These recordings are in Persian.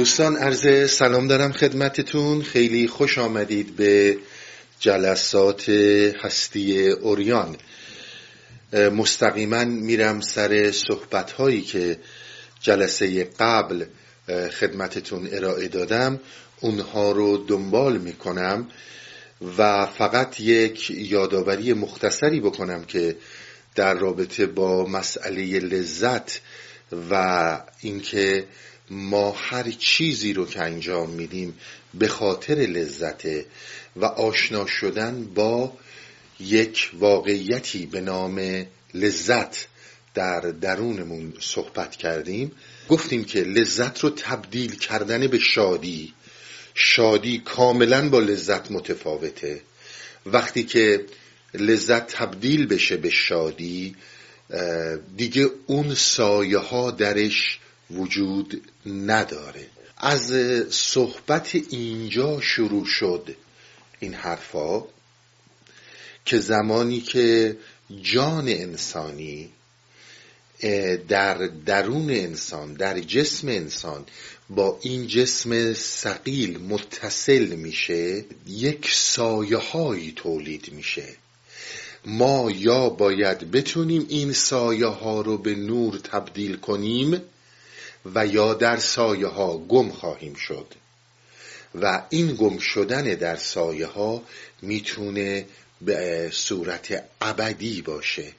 دوستان عرض سلام دارم خدمتتون. خیلی خوش آمدید به جلسات هستی اوریان. مستقیما میرم سر صحبت هایی که جلسه قبل خدمتتون ارائه دادم. اونها رو دنبال می‌کنم و فقط یک یادآوری مختصری بکنم که در رابطه با مسئله لذت و اینکه ما هر چیزی رو که انجام میدیم به خاطر لذته و آشنا شدن با یک واقعیتی به نام لذت در درونمون صحبت کردیم. گفتیم که لذت رو تبدیل کردن به شادی. شادی کاملا با لذت متفاوته. وقتی که لذت تبدیل بشه به شادی دیگه اون سایه ها درش وجود نداره. از صحبت اینجا شروع شد این حرفا که زمانی که جان انسانی در درون انسان در جسم انسان با این جسم سقیل متصل میشه یک سایه هایی تولید میشه. ما یا باید بتونیم این سایه ها رو به نور تبدیل کنیم و یا در سایه ها گم خواهیم شد. و این گم شدن در سایه ها می‌تونه به صورت ابدی باشه.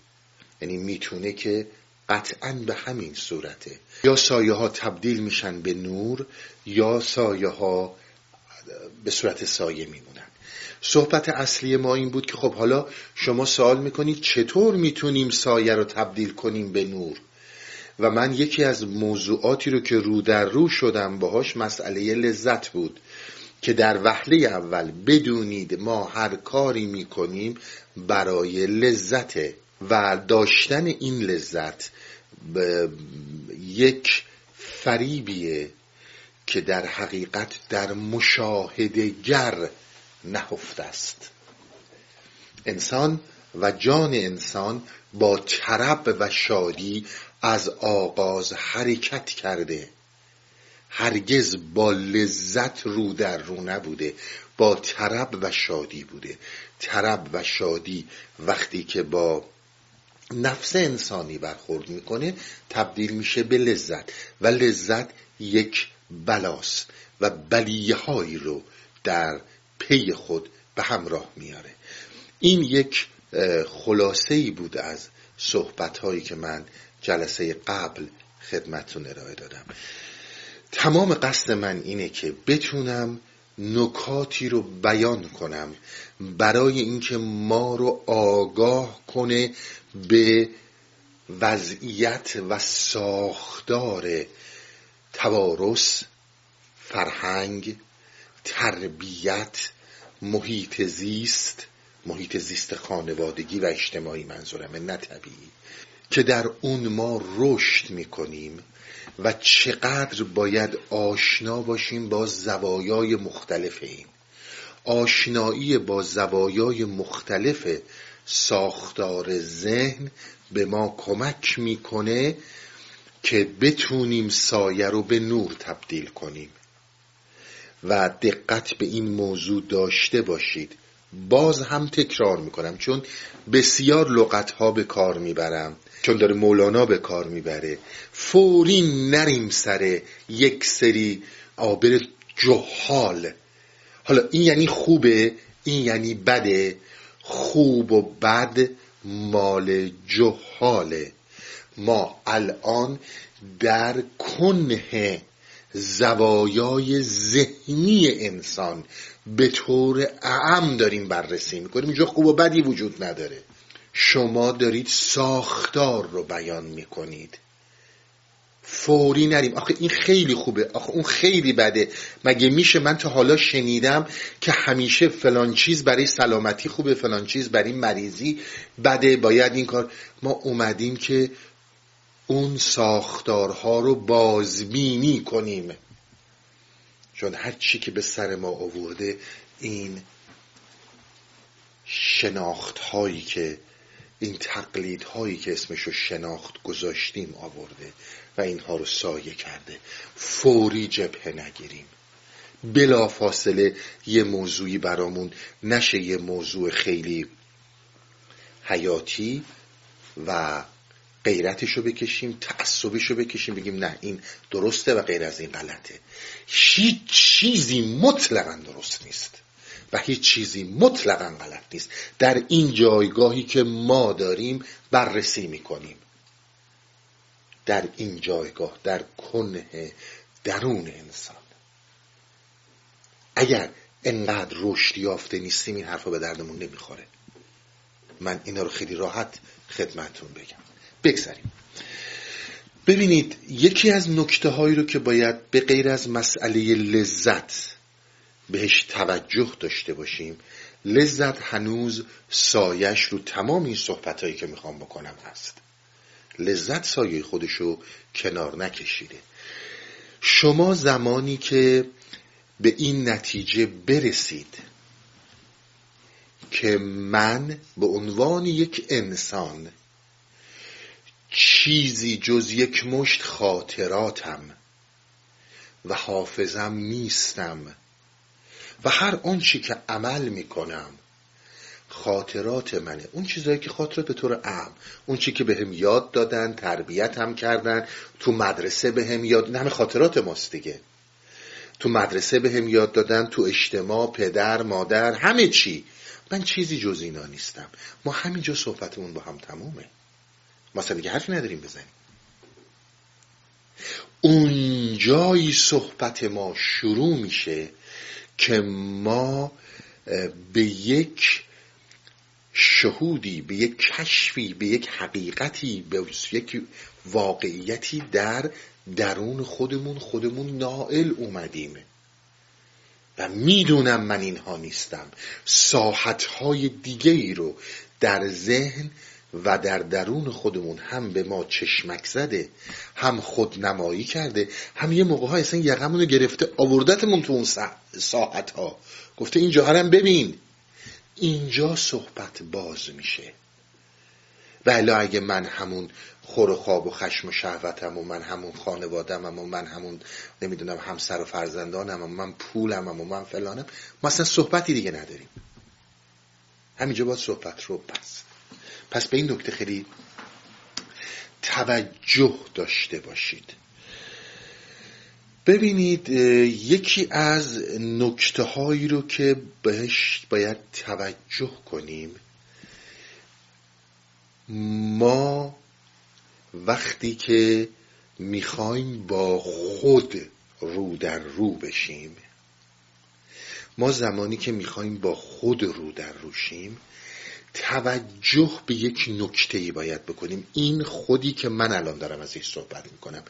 یعنی می‌تونه که قطعا به همین صورته. یا سایه ها تبدیل میشن به نور یا سایه ها به صورت سایه میمونن. صحبت اصلی ما این بود که خب حالا شما سوال می‌کنید چطور می‌تونیم سایه رو تبدیل کنیم به نور؟ و من یکی از موضوعاتی رو که رو در رو شدم باهاش مسئله لذت بود که در وهله اول بدونید ما هر کاری می‌کنیم برای لذته و داشتن این لذت یک فریبیه که در حقیقت در مشاهدگر نهفته است. انسان و جان انسان با طرب و شادی از آغاز حرکت کرده. هرگز با لذت رو در رو نبوده. با طرب و شادی بوده. طرب و شادی وقتی که با نفس انسانی برخورد می‌کنه تبدیل میشه به لذت. و لذت یک بلاست و بلیه هایی رو در پی خود به همراه میاره. این یک خلاصه ای بود از صحبت هایی که من جلسه قبل خدمتتون ارائه دادم. تمام قصد من اینه که بتونم نکاتی رو بیان کنم برای اینکه ما رو آگاه کنه به وضعیت و ساختار توارث فرهنگ تربیت محیط زیست محیط زیست خانوادگی و اجتماعی منظورمه نه طبیعی. که در اون ما رشد می‌کنیم و چقدر باید آشنا باشیم با زوایای مختلف این آشنایی با زوایای مختلف ساختار ذهن به ما کمک می‌کنه که بتونیم سایه رو به نور تبدیل کنیم. و دقت به این موضوع داشته باشید. باز هم تکرار می‌کنم چون بسیار لغت ها به کار می‌برم. چون داره مولانا به کار می‌بره. فوری نریم سر یک سری آبر جهال. حالا این یعنی خوبه این یعنی بده. خوب و بد مال جهاله. ما الان در کنه زوایای ذهنی انسان به طور اعم داریم بررسی می‌کنیم. اینجا خوب و بدی وجود نداره. شما دارید ساختار رو بیان می‌کنید. فوری نریم. آخه این خیلی خوبه. آخه اون خیلی بده. مگه میشه من تا حالا شنیدم که همیشه فلان چیز برای سلامتی خوبه فلان چیز برای مریضی بده؟ باید این کار. ما اومدیم که اون ساختارها رو بازبینی کنیم. چون هر چی که به سر ما آورده این شناخت هایی که این تقلید هایی که اسمشو شناخت گذاشتیم آورده و اینها رو سایه کرده. فوری جبهه نگیریم. بلا فاصله یه موضوعی برامون نشه یه موضوع خیلی حیاتی و غیرتش رو بکشیم تعصبش رو بکشیم بگیم نه این درسته و غیر از این غلطه. هیچ چیزی مطلقا درست نیست. و هیچ چیزی مطلقا غلط نیست. در این جایگاهی که ما داریم بررسی می‌کنیم. در این جایگاه در کنه درون انسان. اگر انقدر رشد یافته نیستیم این حرفا به دردمون نمی‌خوره. من اینا رو خیلی راحت خدمتون بگم. بگذاریم. ببینید یکی از نکته هایی رو که باید به غیر از مسئله لذت بهش توجه داشته باشیم. لذت هنوز سایش رو تمام این صحبت هایی که می‌خوام بکنم هست. لذت سایه خودش رو کنار نکشیده. شما زمانی که به این نتیجه برسید که من به عنوان یک انسان چیزی جز یک مشت خاطراتم و حافظم نیستم و هر آنچه که عمل می‌کنم خاطرات منه. اون چیزایی که خاطرات به طور عام اون چی که بهم یاد دادن تربیت هم کردن تو مدرسه بهم یاد همه خاطرات ماست دیگه. تو مدرسه بهم یاد دادن تو اجتماع پدر مادر همه چی. من چیزی جز اینا نیستم. ما همینجا صحبتمون با هم تمومه. مثلا دیگه حرفی نداریم بزنیم. اونجایی صحبت ما شروع میشه که ما به یک شهودی به یک کشفی به یک حقیقتی به یک واقعیتی در درون خودمون خودمون نائل اومدیم. و می‌دونم من اینها نیستم. ساحتهای دیگه ای رو در ذهن و در درون خودمون هم به ما چشمک زده هم خود نمایی کرده هم یه موقع ها اصلا گرفته آوردتمون تو اون ساعت ها گفته اینجا هم ببین. اینجا صحبت باز میشه. ولی اگه من همون خور و خواب و خشم و شهوتم و من همون خانوادم و من همون نمی‌دونم همسر و فرزندانم و من پولم و من فلانم ما اصلا صحبتی دیگه نداریم. همینجا باید صحبت رو بست پس به این نکته خیلی توجه داشته باشید. ببینید یکی از نکته هایی رو که بهش باید توجه کنیم ما وقتی که می‌خوایم با خود رو در رو بشیم ما زمانی که می‌خوایم با خود رو در روشیم توجه به یک نکته ای باید بکنیم. این خودی که من الان دارم ازش صحبت می‌کنم.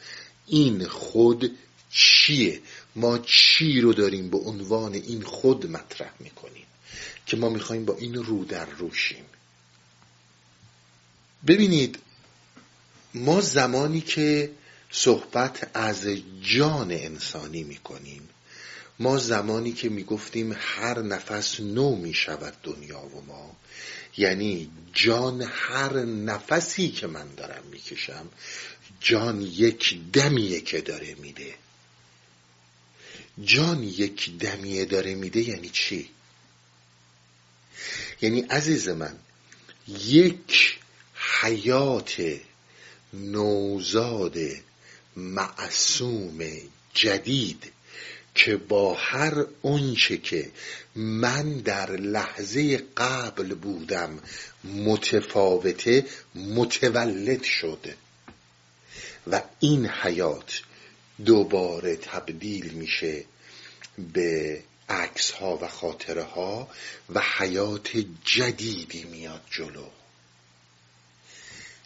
این خود چیه؟ ما چی رو داریم به عنوان این خود مطرح می‌کنیم که ما می‌خوایم با این رو در روشیم ببینید ما زمانی که صحبت از جان انسانی می‌کنیم ما زمانی که می‌گفتیم هر نفس نو می‌شود دنیا و ما یعنی جان هر نفسی که من دارم می‌کشم جان یک دمیه که داره میده جان یک دمیه داره میده یعنی چی؟ یعنی عزیز من یک حیات نوزاد معصوم جدید که با هر اونچه که من در لحظه قبل بودم متفاوته متولد شده. و این حیات دوباره تبدیل میشه به عکس ها و خاطره ها و حیات جدیدی میاد جلو.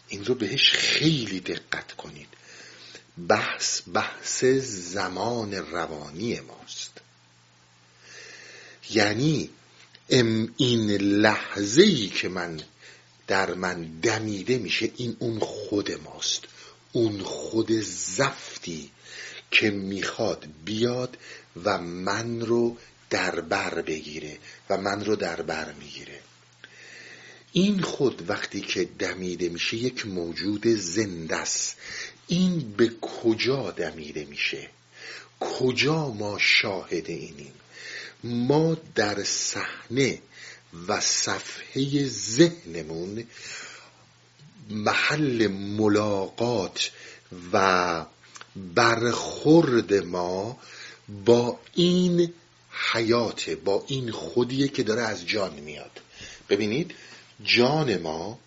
این رو بهش خیلی دقت کنید. بحث بحث زمان روانی ماست. یعنی این لحظه ای که من در من دمیده میشه این اون خود ماست. اون خود زفتی که می‌خواد بیاد و من رو در بر بگیره و من رو در بر می‌گیره. این خود وقتی که دمیده میشه یک موجود زنده است. این به کجا دمیده میشه؟ کجا ما شاهد اینیم؟ ما در صحنه و صفحه ذهنمون محل ملاقات و برخورد ما با این حیاته با این خودیه که داره از جان میاد. ببینید جان ما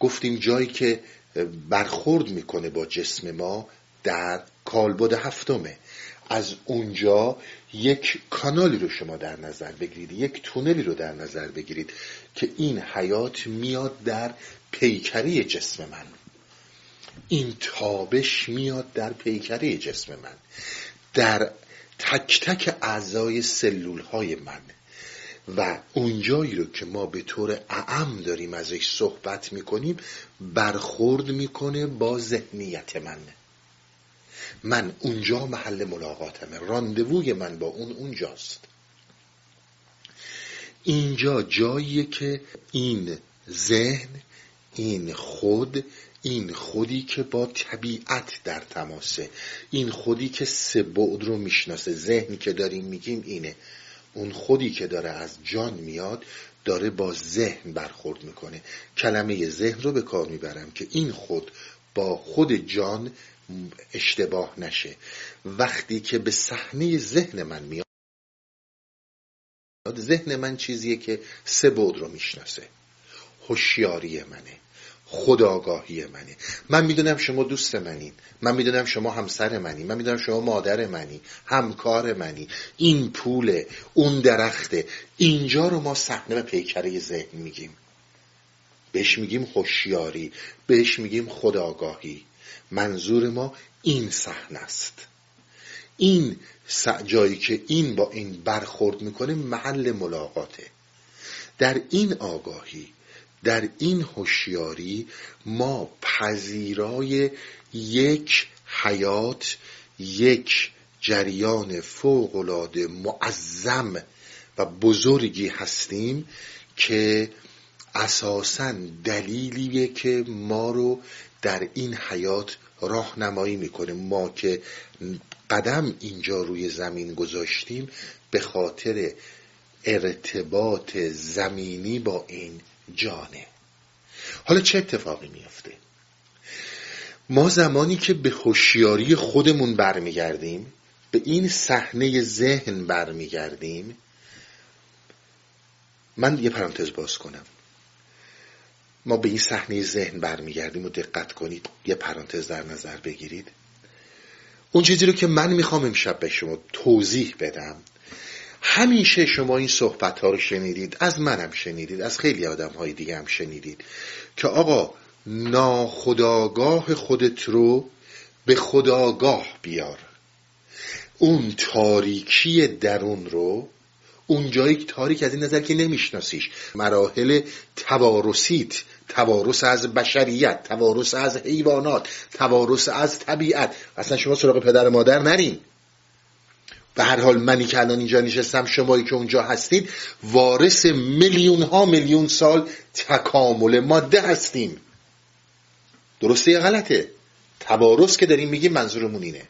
گفتیم جایی که برخورد می‌کنه با جسم ما در کالبد هفتمه. از اونجا یک کانالی رو شما در نظر بگیرید یک تونلی رو در نظر بگیرید که این حیات میاد در پیکری جسم من. این تابش میاد در پیکری جسم من. در تک تک اعضای سلول های من. و اونجایی رو که ما به طور اعم داریم ازش صحبت می‌کنیم برخورد می‌کنه با ذهنیت من. من اونجا محل ملاقاتمه. راندووی من با اون اونجاست. اینجا جاییه که این ذهن این خود این خودی که با طبیعت در تماسه. این خودی که سه بعد رو می‌شناسه. ذهنی که داریم میگیم اینه. اون خودی که داره از جان میاد داره با ذهن برخورد می‌کنه. کلمه ذهن رو به کار می‌برم که این خود با خود جان اشتباه نشه. وقتی که به صحنه ذهن من میاد ذهن من چیزیه که سه بود رو می‌شناسه. هوشیاری منه. خداگاهی منه من می‌دونم شما دوست منین. من می‌دونم شما همسر منی من می‌دونم شما مادر منی همکار منی این پوله اون درخته اینجا رو ما صحنه و پیکره ذهن میگیم. بهش میگیم هوشیاری. بهش میگیم خداگاهی. منظور ما این صحنه است. این جایی که این با این برخورد می‌کنه محل ملاقاته. در این آگاهی در این هوشیاری ما پذیرای یک حیات یک جریان فوقالعاده معظم و بزرگی هستیم که اساسا دلیلیه که ما رو در این حیات راهنمایی می‌کنه. ما که قدم اینجا روی زمین گذاشتیم به خاطر ارتباط زمینی با این جانه. حالا چه اتفاقی میافته؟ ما زمانی که به هوشیاری خودمون برمیگردیم به این صحنه ذهن برمیگردیم من یه پرانتز باز کنم. ما به این صحنه ذهن برمیگردیم و دقت کنید یه پرانتز در نظر بگیرید. اون چیزی رو که من می‌خوام امشب به شما توضیح بدم همیشه شما این صحبت ها رو شنیدید از منم شنیدید از خیلی آدم های دیگه هم شنیدید که آقا ناخداگاه خودت رو به خداگاه بیار. اون تاریکی درون رو اون جایی تاریک از این نظر که نمیشناسیش. مراحل توارثیت توارث از بشریت توارث از حیوانات توارث از طبیعت. اصلا شما سراغ پدر مادر نرین. به هر حال منی که الان اینجا نشستم شمایی که اونجا هستید وارث میلیون ها میلیون سال تکامل ماده هستیم. درسته یا غلطه؟ توارث که داریم میگیم منظورمون اینه.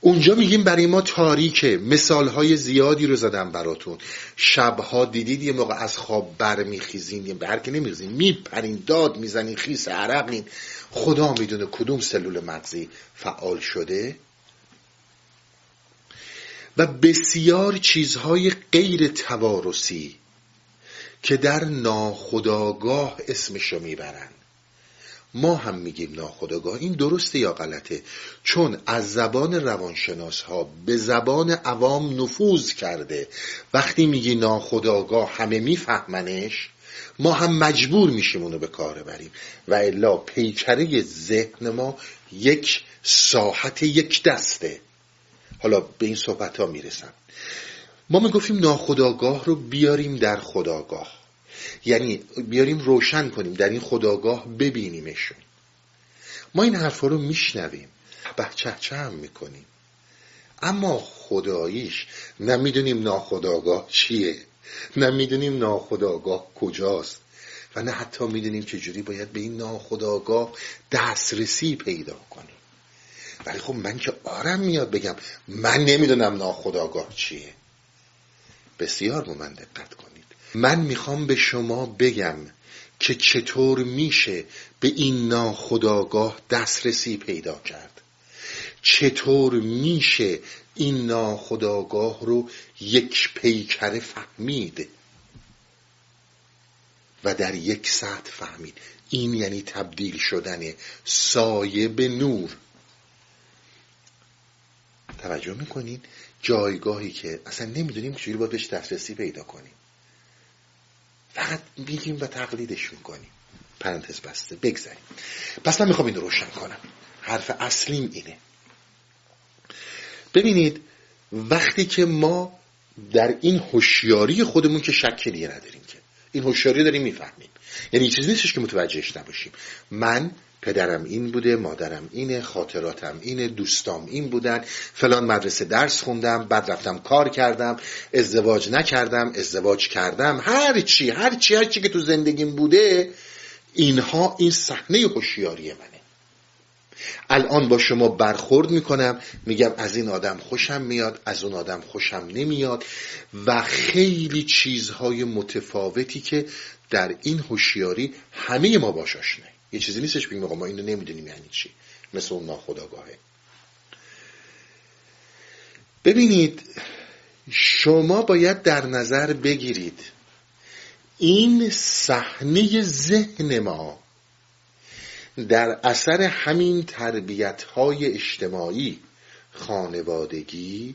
اونجا میگیم برای ما تاریکه. مثالهای زیادی رو زدم براتون. شبها دیدید یه موقع از خواب برمیخیزین یه برکه نمیخیزین میپرین داد می‌زنین خیس عرقین. خدا می‌دونه کدوم سلول مغزی فعال شده. و بسیار چیزهای غیر توارثی که در ناخداگاه اسمشو می‌برن. ما هم میگیم ناخداگاه این درسته یا غلطه؟ چون از زبان روانشناس ها به زبان عوام نفوذ کرده. وقتی میگی ناخداگاه همه میفهمنش ما هم مجبور میشیم اونو به کار بریم و الا پیکره ذهن ما یک ساحت یک دسته. حالا به این صحبت ها می‌رسم. ما می‌گفتیم ناخداگاه رو بیاریم در خداگاه یعنی بیاریم روشن کنیم در این خداگاه ببینیمشون. ما این حرفا رو میشنویم. بچه چه هم می‌کنیم. اما خداییش نمی‌دونیم ناخداگاه چیه. نمی‌دونیم ناخداگاه کجاست. و نه حتی می‌دونیم چجوری باید به این ناخداگاه دسترسی پیدا کنیم. ولی خب من که آرم میاد بگم من نمی‌دونم ناخداگاه چیه. بسیار با من دقت کنید. من می‌خوام به شما بگم که چطور میشه به این ناخداگاه دسترسی پیدا کرد. چطور میشه این ناخداگاه رو یک پیکره فهمید و در یک ساعت فهمید. این یعنی تبدیل شدن سایه به نور. توجه می‌کنین جایگاهی که اصلا نمی‌دونیم چجوری باید بهش دسترسی پیدا کنیم. فقط میگیم و تقلیدش می‌کنیم. پرانتز بسته. بگذاریم. پس من می‌خوام این رو روشن کنم. حرف اصلیم اینه. ببینید وقتی که ما در این هوشیاری خودمون که شکی نداریم که. این هوشیاری داریم می‌فهمیم. یعنی چیزی نیستش که متوجهش نباشیم. من پدرم این بوده مادرم اینه خاطراتم اینه دوستام این بودن. فلان مدرسه درس خوندم بعد رفتم کار کردم ازدواج نکردم ازدواج کردم. هر چی هر چی هر چی که تو زندگیم بوده اینها این صحنه هوشیاری منه. الان با شما برخورد می‌کنم میگم از این آدم خوشم میاد از اون آدم خوشم نمیاد و خیلی چیزهای متفاوتی که در این هوشیاری همه ما باش یه چیزی نیستش بگیم ما اینو نمی‌دونیم یعنی چی. مثل اون ناخداگاهه ببینید شما باید در نظر بگیرید. این صحنه ذهن ما در اثر همین تربیت های اجتماعی خانوادگی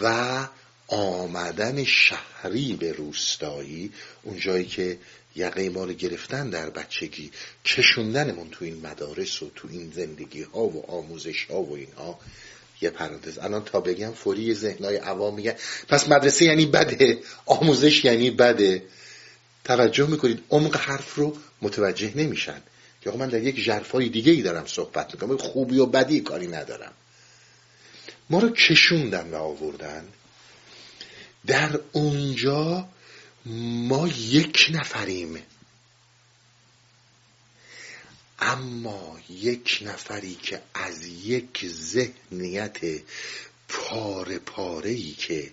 و آمدن شهری به روستایی اون جایی که یقه ما رو گرفتن در بچگی کشوندنمون تو این مدارس و تو این زندگی ها و آموزش ها و اینها. یه پرانتز. الان تا بگم فوری ذهنای عوام میگن پس مدرسه یعنی بده آموزش یعنی بده. توجه می‌کنید عمق حرف رو متوجه نمیشن. که من در یک جرفای دیگه ای دارم صحبت می‌کنم خوبی و بدی کاری ندارم. ما رو کشوندن و آوردن. در اونجا ما یک نفریم. اما یک نفری که از یک ذهنیت پاره پاره ای که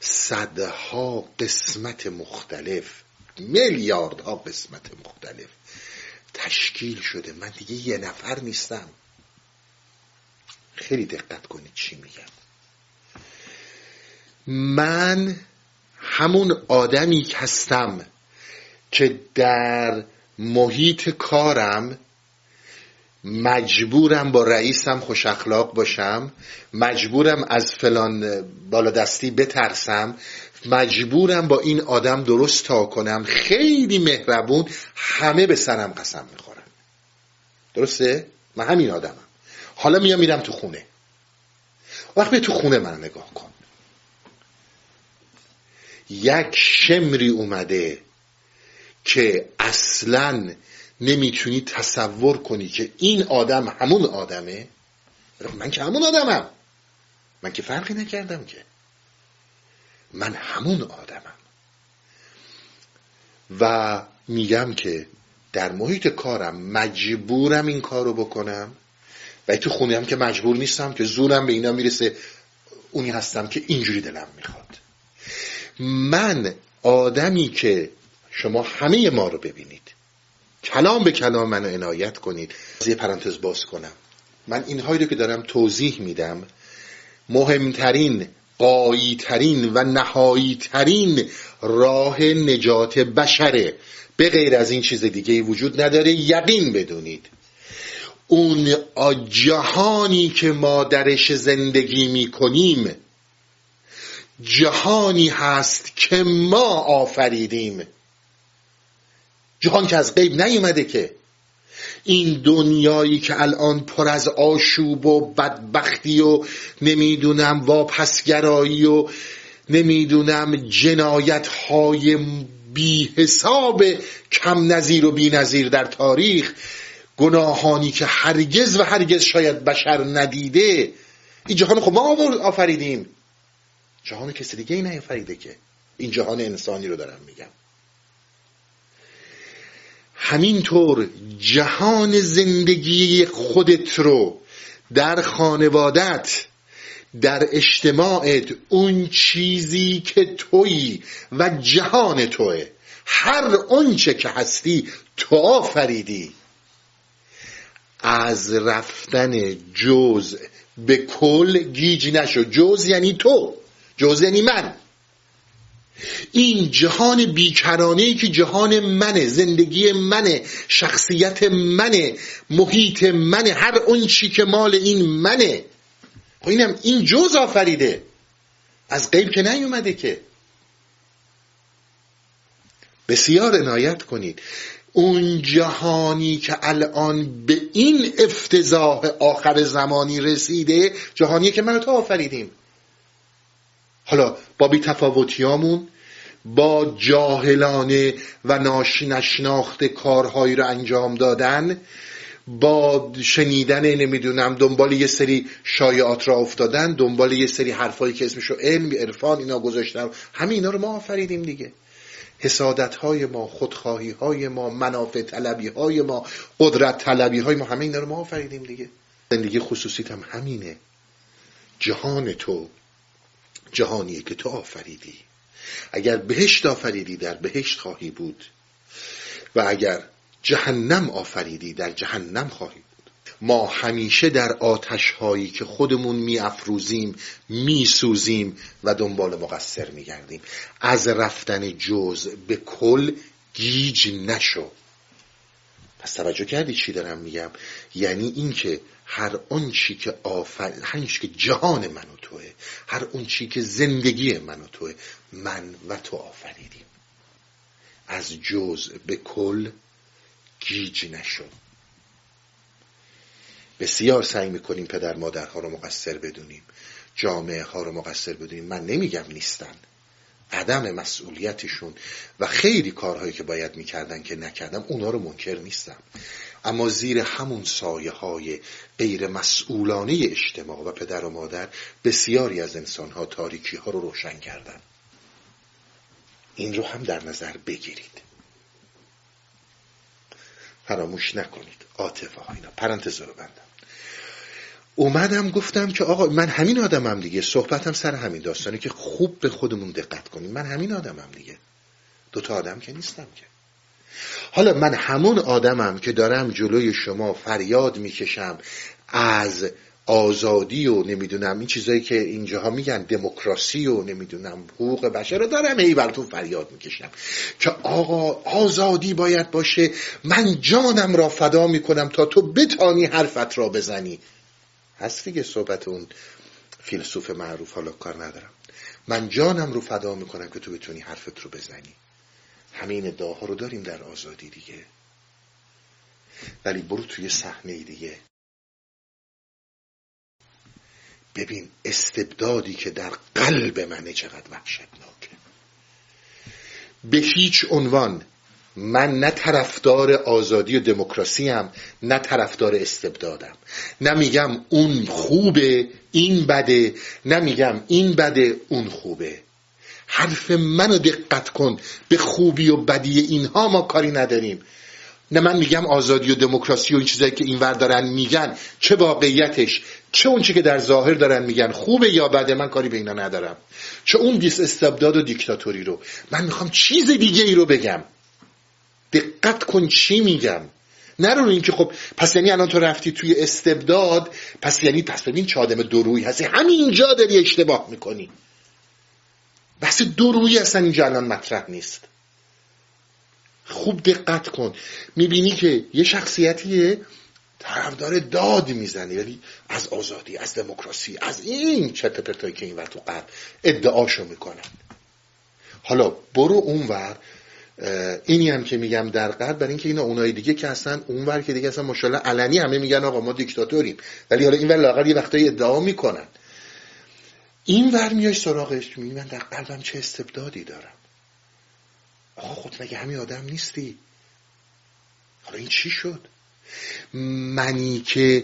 صدها قسمت مختلف میلیاردها قسمت مختلف تشکیل شده. من دیگه یه نفر نیستم. خیلی دقت کنید چی میگم. من همون آدمی هستم که در محیط کارم مجبورم با رئیسم خوش اخلاق باشم مجبورم از فلان بالادستی بترسم مجبورم با این آدم درست تا کنم خیلی مهربون همه به سرم قسم می‌خورن. درسته؟ من همین آدمم. حالا میام میرم تو خونه. وقتی تو خونه من نگاه کن. یک شمری اومده که اصلا نمی‌تونی تصور کنی که این آدم همون آدمه. من که همون آدمم. من که فرقی نکردم که. من همون آدمم. و میگم که در محیط کارم مجبورم این کارو بکنم و تو خونه هم که مجبور نیستم که زورم به اینا می‌رسه اونی هستم که اینجوری دلم می‌خواد. من آدمی که شما همه ما رو ببینید. کلام به کلام منو عنایت کنید. از یه پرانتز باز کنم. من اینهایی رو که دارم توضیح میدم مهمترین قاییترین و نهاییترین راه نجات بشره به غیر از این چیز دیگه وجود نداره. یقین بدونید. اون جهانی که ما درش زندگی می‌کنیم جهانی هست که ما آفریدیم. جهان که از غیب نیومده که این دنیایی که الان پر از آشوب و بدبختی و نمی‌دونم واپسگرایی و نمی‌دونم جنایت های بی حساب کم نظیر و بی نظیر در تاریخ گناهانی که هرگز و هرگز شاید بشر ندیده این جهان خب ما آفریدیم. جهان کسی دیگه ای نیافریده که این جهان انسانی رو دارم میگم. همینطور جهان زندگی خودت رو در خانوادت در اجتماعت اون چیزی که تویی و جهان توه. هر اونچه که هستی تو آفریدی. از رفتن جز به کل گیج نشو. جز یعنی تو. جز یعنی من. این جهان بیکرانه که جهان منه زندگی منه شخصیت منه محیط منه هر اون چی که مال این منه. خب اینم این جز آفریده. از غیب که نیومده که. بسیار عنایت کنید. اون جهانی که الان به این افتضاح آخر زمانی رسیده جهانی که من تو آفریدیم. حالا با بی تفاوتیامون با جاهلانه و ناشی نشناخت کارهایی رو انجام دادن با شنیدن نمی‌دونم دنبال یه سری شایعات را افتادن دنبال یه سری حرفایی که اسمشو علم عرفان اینا گذاشتن همه اینا رو ما آفریدیم دیگه. حسادت های ما خودخواهی های ما منافع طلبی های ما قدرت طلبی های ما همه اینا رو ما آفریدیم دیگه. زندگی خصوصیت هم همینه. جهان تو. جهانیه که تو آفریدی. اگر بهشت آفریدی در بهشت خواهی بود. و اگر جهنم آفریدی در جهنم خواهی بود. ما همیشه در آتش هایی که خودمون می افروزیم می سوزیم و دنبال مقصر می گردیم از رفتن جز به کل گیج نشو. پس توجه کردی چی دارم میگم؟ یعنی اینکه هر اون چی که آفر هر که جهان من و توه هر اون چی که زندگی من و توه من و تو آفریدیم. از جز به کل گیج نشو. بسیار سعی می‌کنیم پدر مادرها رو مقصر بدونیم. جامعه ها رو مقصر بدونیم. من نمیگم نیستن. عدم مسئولیتشون و خیلی کارهایی که باید می‌کردن که نکردم اونا رو منکر نیستم. اما زیر همون سایه های غیر مسئولانه اجتماع و پدر و مادر بسیاری از انسانها تاریکی ها رو روشن کردن. این رو هم در نظر بگیرید. فراموش نکنید. عاطفه ها اینا. پرانتز رو بندم. اومدم گفتم که آقا من همین آدمم دیگه. صحبتم سر همین داستانی که خوب به خودمون دقت کنیم. من همین آدمم دیگه. دوتا آدم که نیستم که. حالا من همون آدمم که دارم جلوی شما فریاد می‌کشم از آزادی و نمی‌دونم این چیزایی که اینجاها میگن دموکراسی و نمی‌دونم حقوق بشر رو دارم ای براتون فریاد می‌کشم که آقا آزادی باید باشه. من جانم را فدا می‌کنم تا تو بتانی حرفت را بزنی. هست دیگه صحبت اون فیلسوف معروف حالا کار ندارم. من جانم رو فدا می‌کنم که تو بتونی حرفت رو بزنی. همین ادعاها رو داریم در آزادی دیگه. ولی برو توی صحنه دیگه. ببین استبدادی که در قلب منه چقدر وحشتناکه. به هیچ عنوان من نه طرفدار آزادی و دموکراسی هم نه طرفدار استبدادم. نه میگم اون خوبه این بده نه میگم این بده اون خوبه. حرف منو دقت کن به خوبی و بدی اینها ما کاری نداریم. نه من میگم آزادی و دموکراسی و این چیزایی که اینور دارن میگن چه واقعیتش چه اون چی که در ظاهر دارن میگن خوبه یا بده من کاری به اینا ندارم. چه اون دیس استبداد و دیکتاتوری رو. من می‌خوام چیز دیگه ای رو بگم. دقت کن چی میگم. نه رو اینکه خب پس یعنی الان تو رفتی توی استبداد پس یعنی پس ببین چه آدم درویی هستی. همینجا داری اشتباه می‌کنی. بحث درویی اصلا اینجا الان مطرح نیست. خوب دقت کن. می‌بینی که یه شخصیتیه طرفدار داد می‌زنی ولی از آزادی از دموکراسی از این چه پرتایی که این ور تو قلب ادعاشو می‌کنن حالا برو اونور. اینی هم که میگم در قلب برای اینکه اینا اونای دیگه که اصلا اونور که دیگه اصلا ماشاءالله علنی همه میگن آقا ما دیکتاتوریم. ولی حالا اینور لاغر یه وقتایی ادعا می‌کنن. این ور میای سراغش میگی من در قلبم چه استبدادی دارم. آقا خود مگه همین آدم نیستی؟ حالا این چی شد؟ منی که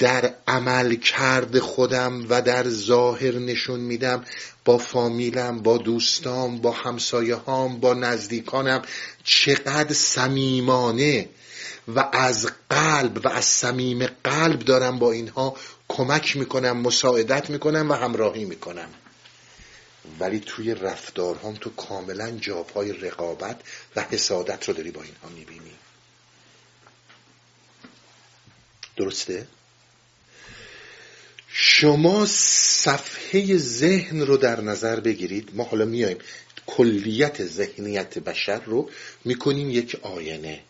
در عمل کرد خودم و در ظاهر نشون میدم با فامیلم با دوستام با همسایه هام با نزدیکانم چقدر صمیمانه و از قلب و از صمیم قلب دارم با اینها کمک می‌کنم مساعدت می‌کنم و همراهی می‌کنم ولی توی رفتارهام تو کاملا جاپای رقابت و حسادت رو داری با اینها می‌بینی درسته؟ شما صفحه ذهن رو در نظر بگیرید. ما حالا میایم کلیت ذهنیت بشر رو می‌کنیم یک آینه.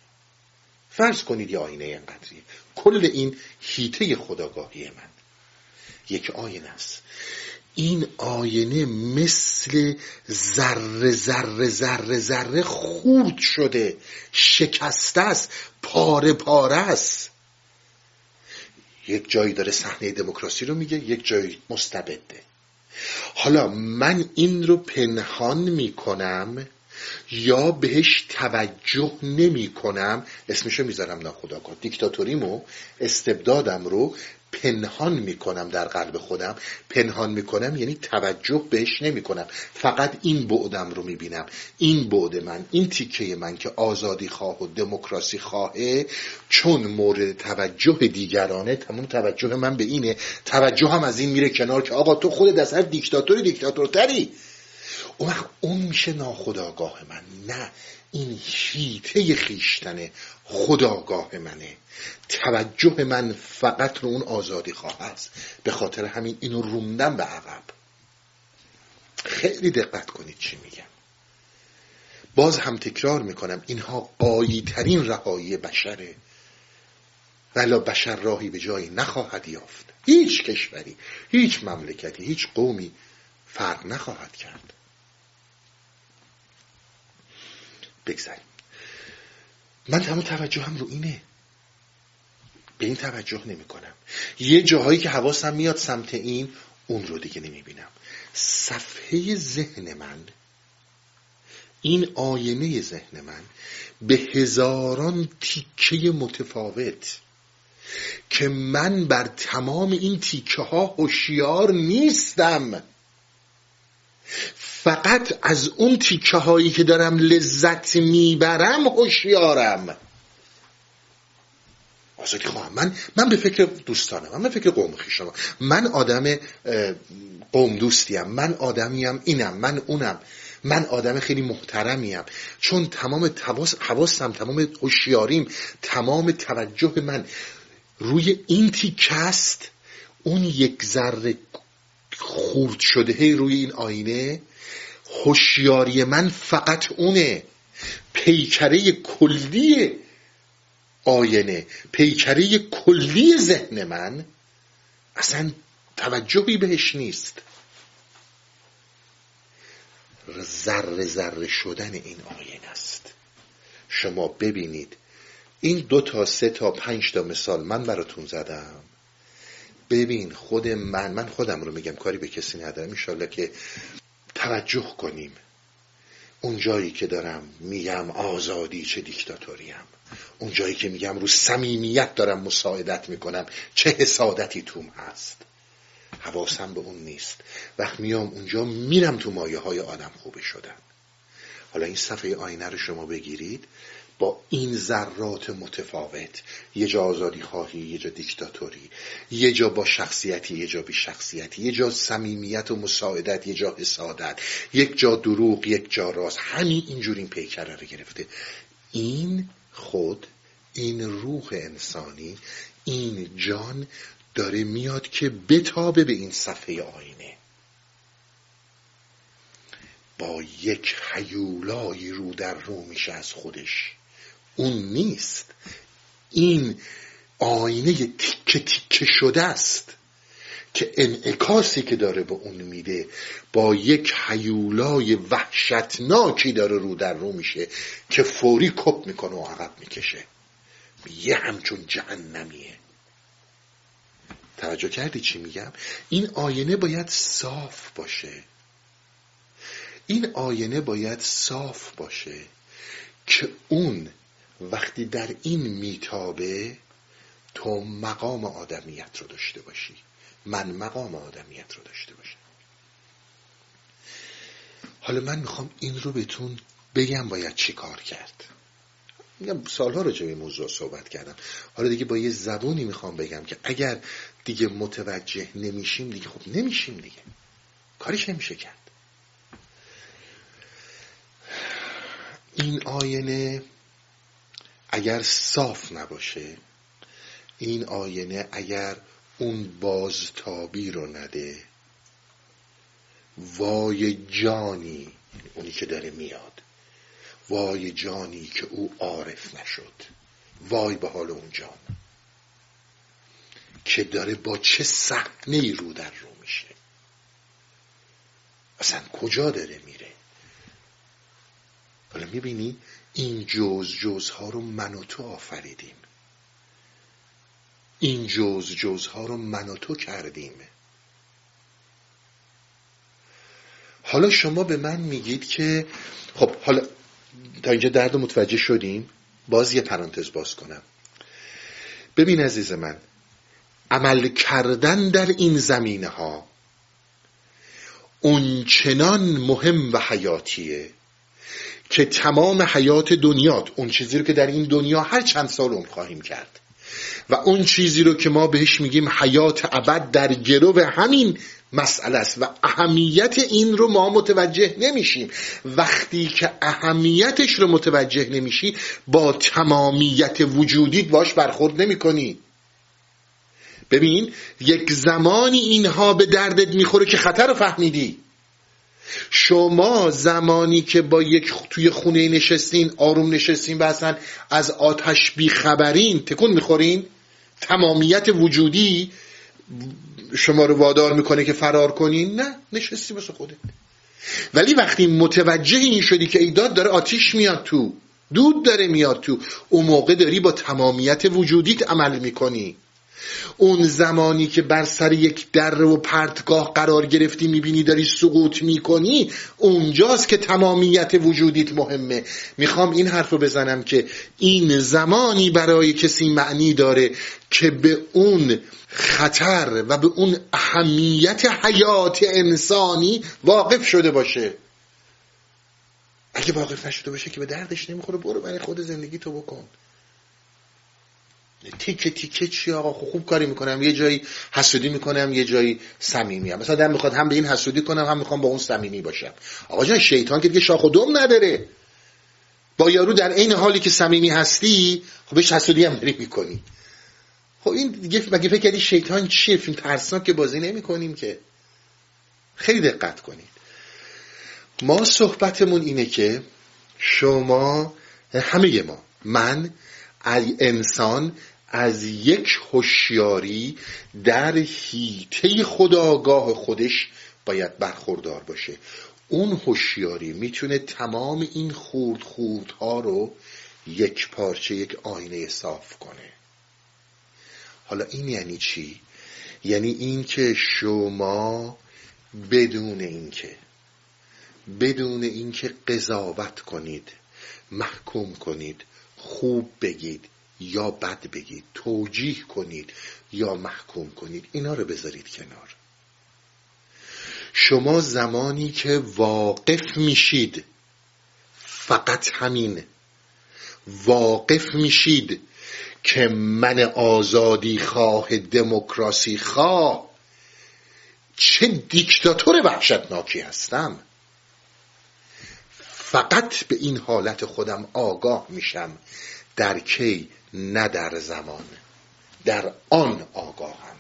فرض کنید یه آینه اینقدری کل این هیته خداگاهی من. یک آینه است. این آینه مثل ذره ذره ذره ذره خورد شده. شکسته است. پاره پاره است. یک جایی داره صحنه دموکراسی رو میگه یک جایی مستبده. حالا من این رو پنهان می‌کنم یا بهش توجه نمی کنم. اسمشو می‌ذارم ناخداگاه دیکتاتوریمو استبدادم رو پنهان می‌کنم در قلب خودم. پنهان می‌کنم یعنی توجه بهش نمی‌کنم فقط این بعدم رو می‌بینم. این بعد من این تیکه من که آزادی خواه و دموکراسی خواهه چون مورد توجه دیگرانه تمام توجه من به اینه. توجه هم از این میره کنار که آقا تو خودت از هر دیکتاتوری دیکتاتورتری. اون اون میشه ناخداگاه من نه این هیته خیشتن خداگاه منه. توجه من فقط رو اون آزادی خواه به خاطر همین اینو روندم به عقب. خیلی دقت کنید چی میگم. باز هم تکرار می‌کنم اینها قایی ترین رهایی بشره. ولا بشر راهی به جایی نخواهد یافت. هیچ کشوری هیچ مملکتی هیچ قومی فرق نخواهد کرد. بگذاریم. من تمام توجهم رو اینه. به این توجه نمی کنم. یه جاهایی که حواسم میاد سمت این اون رو دیگه نمی بینم. صفحه ذهن من این آینه ذهن من به هزاران تیکه متفاوت که من بر تمام این تیکه ها هوشیار نیستم. فقط از اون تیکه هایی که دارم لذت می‌برم هوشیارم. آزادی خواهم من من به فکر دوستانم من به فکر قوم خیشم. من آدم قوم دوستیم من آدمیم اینم من اونم. من آدم خیلی محترمیم. چون تمام حواسم تمام هوشیاریم تمام توجه من روی این تیکه است. اون یک ذره خورد شده. روی این آینه. هوشیاری من فقط اونه. پیکره کلی آینه. پیکره کلی ذهن من. اصلا توجهی بهش نیست. ذره ذره شدن این آینه است. شما ببینید. این دو تا سه تا پنج تا مثال من براتون زدم. ببین خود من من خودم رو میگم کاری به کسی ندارم. انشالله که توجه کنیم. اون جایی که دارم میگم آزادی چه دیکتاتوریم. اون جایی که میگم رو صمیمیت دارم مساعدت می‌کنم چه حسادتی توم هست. حواسم به اون نیست. وقت میام اونجا میرم تو مایه های آدم خوبه شدن. حالا این صفحه آینه رو شما بگیرید. با این ذرات متفاوت. یه جا آزادی خواهی یه جا دیکتاتوری. یه جا با شخصیتی یه جا بی شخصیتی. یه جا صمیمیت و مساعدت یه جا حسادت. یک جا دروغ یک جا راست همین اینجور این پیکره رو گرفته. این خود این روح انسانی این جان داره میاد که بتابه به این صفحه آینه. با یک حیولایی رو در رو میشه از خودش. اون نیست. این آینه تیکه تیکه شده است که انعکاسی که داره به اون میده با یک حیولای وحشتناکی داره رو در رو میشه که فوری کپ می‌کنه و عقب می‌کشه. یه همچون جهنمیه. توجه کردی چی میگم؟ این آینه باید صاف باشه. این آینه باید صاف باشه که اون وقتی در این میتابه تو مقام آدمیت رو داشته باشی. من مقام آدمیت رو داشته باشم. حالا من می‌خوام این رو بهتون بگم باید چی کار کرد. میگم سالها راجع به موضوع صحبت کردم. حالا دیگه با یه زبونی می‌خوام بگم که اگر دیگه متوجه نمیشیم دیگه خب نمیشیم دیگه. کارش نمیشه کرد. این آینه اگر صاف نباشه این آینه اگر اون بازتابی رو نده وای جانی اونی که داره میاد وای جانی که او عارف نشد وای به حال اون جان که داره با چه صحنه رو در رو میشه. اصلا کجا داره میره؟ حالا می‌بینی این جز جزها رو من و تو آفریدیم. این جز جزها رو من و تو کردیم. حالا شما به من میگید که خب حالا تا اینجا درد متوجه شدیم. باز یه پرانتز باز کنم. ببین عزیز من عمل کردن در این زمینه ها اونچنان مهم و حیاتیه که تمام حیات دنیات اون چیزی رو که در این دنیا هر چند سال اون خواهیم کرد. و اون چیزی رو که ما بهش میگیم حیات ابد در گرو همین مسئله است و اهمیت این رو ما متوجه نمیشیم. وقتی که اهمیتش رو متوجه نمیشی با تمامیت وجودیت باش برخورد نمی‌کنی. ببین یک زمانی اینها به دردت می‌خوره که خطر رو فهمیدی. شما زمانی که با یک توی خونه نشستین آروم نشستین و اصلا از آتش بیخبرین تکون می‌خورین تمامیت وجودی شما رو وادار می‌کنه که فرار کنین؟ نه نشستی بس خودت. ولی وقتی متوجه این شدی که ایداد داره آتیش میاد تو دود داره میاد تو اون موقع داری با تمامیت وجودیت عمل می‌کنی. اون زمانی که بر سر یک در و پرتگاه قرار گرفتی می‌بینی داری سقوط می‌کنی اونجاست که تمامیت وجودیت مهمه. می‌خوام این حرف رو بزنم که این زمانی برای کسی معنی داره که به اون خطر و به اون اهمیت حیات انسانی واقف شده باشه. اگه واقف نشده باشه که به دردش نمی‌خوره برو برای خود زندگی تو بکن. تیکه تیکه چی آقا؟ خوب, خوب کاری می‌کنم. یه جایی حسودی می‌کنم یه جایی صمیمی مثلا دم می‌خواد هم به این حسودی کنم هم می‌خوام با اون صمیمی باشم. آقا جان شیطان که دیگه شاخ و دم نداره. با یارو در عین حالی که صمیمی هستی خب بهش حسودی هم داری می‌کنی. خب این دیگه مگه فکر کردی شیطان چیه؟ فیلم ترسناک که بازی نمی‌کنیم که. خیلی دقت کنید. ما صحبتمون اینه که شما همه ما من انسان از یک هوشیاری در هیته خداگاه خودش باید برخوردار باشه اون هوشیاری می‌تونه تمام این خورد خوردها رو یک پارچه یک آینه صاف کنه حالا این یعنی چی؟ یعنی این که شما بدون اینکه بدون اینکه قضاوت کنید محکوم کنید خوب بگید یا بد بگید توجیه کنید یا محکوم کنید اینا رو بذارید کنار. شما زمانی که واقف میشید فقط همین واقف میشید که من آزادی خواه دموکراسی خواه چه دیکتاتور وحشتناکی هستم. فقط به این حالت خودم آگاه میشم در کی نه در زمان در آن آگاهم.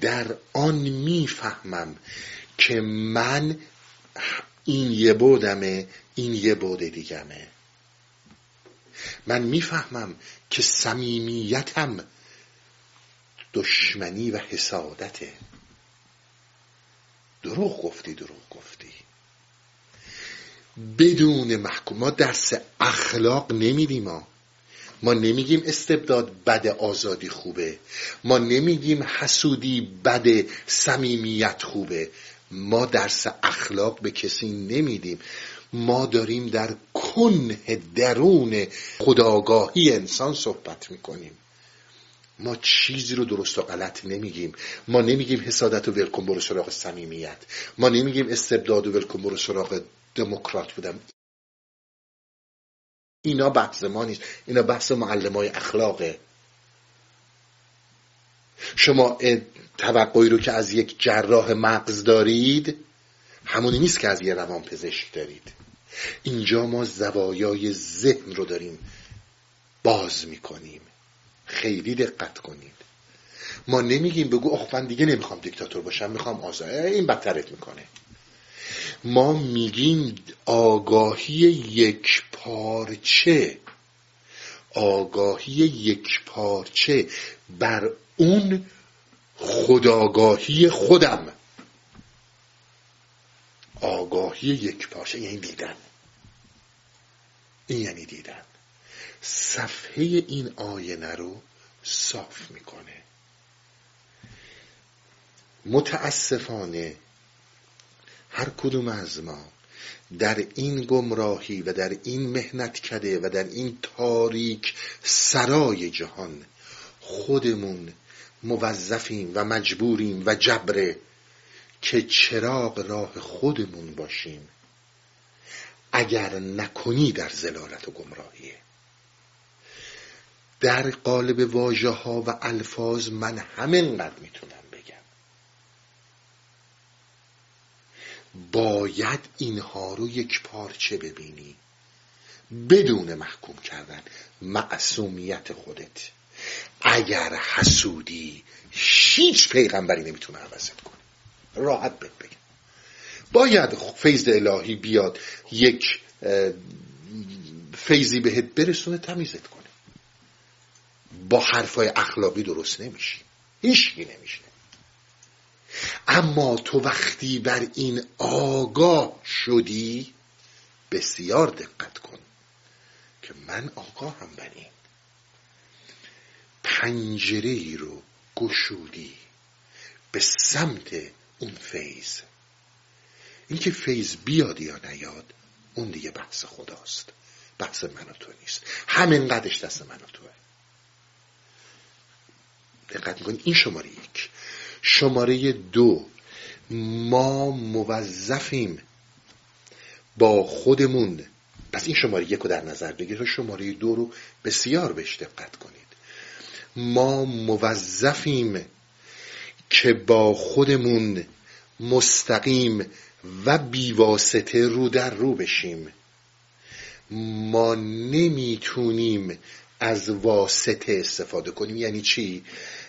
در آن می‌فهمم که من این یه بودمه این یه بود دیگمه. من می‌فهمم که صمیمیتم دشمنی و حسادته. دروغ گفتی دروغ گفتی. بدون محکوم ما درس اخلاق نمیدیم ما. ما نمیگیم استبداد بد آزادی خوبه. ما نمیگیم حسودی بد صمیمیت خوبه. ما درس اخلاق به کسی نمیدیم. ما داریم در کنه درون خداگاهی انسان صحبت می‌کنیم. ما چیزی رو درست و غلط نمیگیم. ما نمیگیم حسادت و ولکن برو سراغ صمیمیت. ما نمیگیم استبداد و ولکن برو سراغ دموکرات بودم. اینا بحث ما نیست. اینا بحث معلم های اخلاقه. شما توقعی رو که از یک جراح مغز دارید همونی نیست که از یه روان پزشک دارید. اینجا ما زوایای ذهن رو داریم باز می‌کنیم. خیلی دقت کنید. ما نمیگیم بگو آخ من دیگه نمی‌خوام دیکتاتور باشم می‌خوام آزاد این بدترت می‌کنه. ما میگیم آگاهی یک پارچه. آگاهی یک پارچه بر اون خداگاهی خودم. آگاهی یک پارچه یعنی دیدن. این یعنی دیدن. صفحه این آینه رو صاف می‌کنه. متاسفانه هر کدوم از ما در این گمراهی و در این مهنت کده و در این تاریک سرای جهان خودمون موظفیم و مجبوریم و جبره که چراغ راه خودمون باشیم. اگر نکنی در زلالت و گمراهیه در قالب واژه ها و الفاظ من همینقدر می‌تونم بگم باید اینها رو یک پارچه ببینی. بدون محکوم کردن. معصومیت خودت. اگر حسودی هیچ پیغمبری نمی‌تونه عوضت کنه. راحت بهت بگم. باید فیض الهی بیاد یک فیضی بهت برسونه تمیزت کنه. با حرفای اخلاقی درست نمیشی. هیچی نمیشه. اما تو وقتی بر این آگاه شدی بسیار دقت کن که من آگاهم بر این. پنجره ای رو گشودی به سمت اون فیض. اینکه فیض بیاد یا نیاد اون دیگه بحث خداست. بحث من و تو نیست. همین قدش دست من و توه. دقت می‌کنید این شماره یک. شماره دو. ما موظفیم با خودمون. پس این شماره یک رو در نظر بگیر شماره دو رو بسیار بهش دقت کنید. ما موظفیم که با خودمون مستقیم و بیواسطه رو در رو بشیم. ما نمی‌تونیم از واسطه استفاده کنیم. یعنی چی؟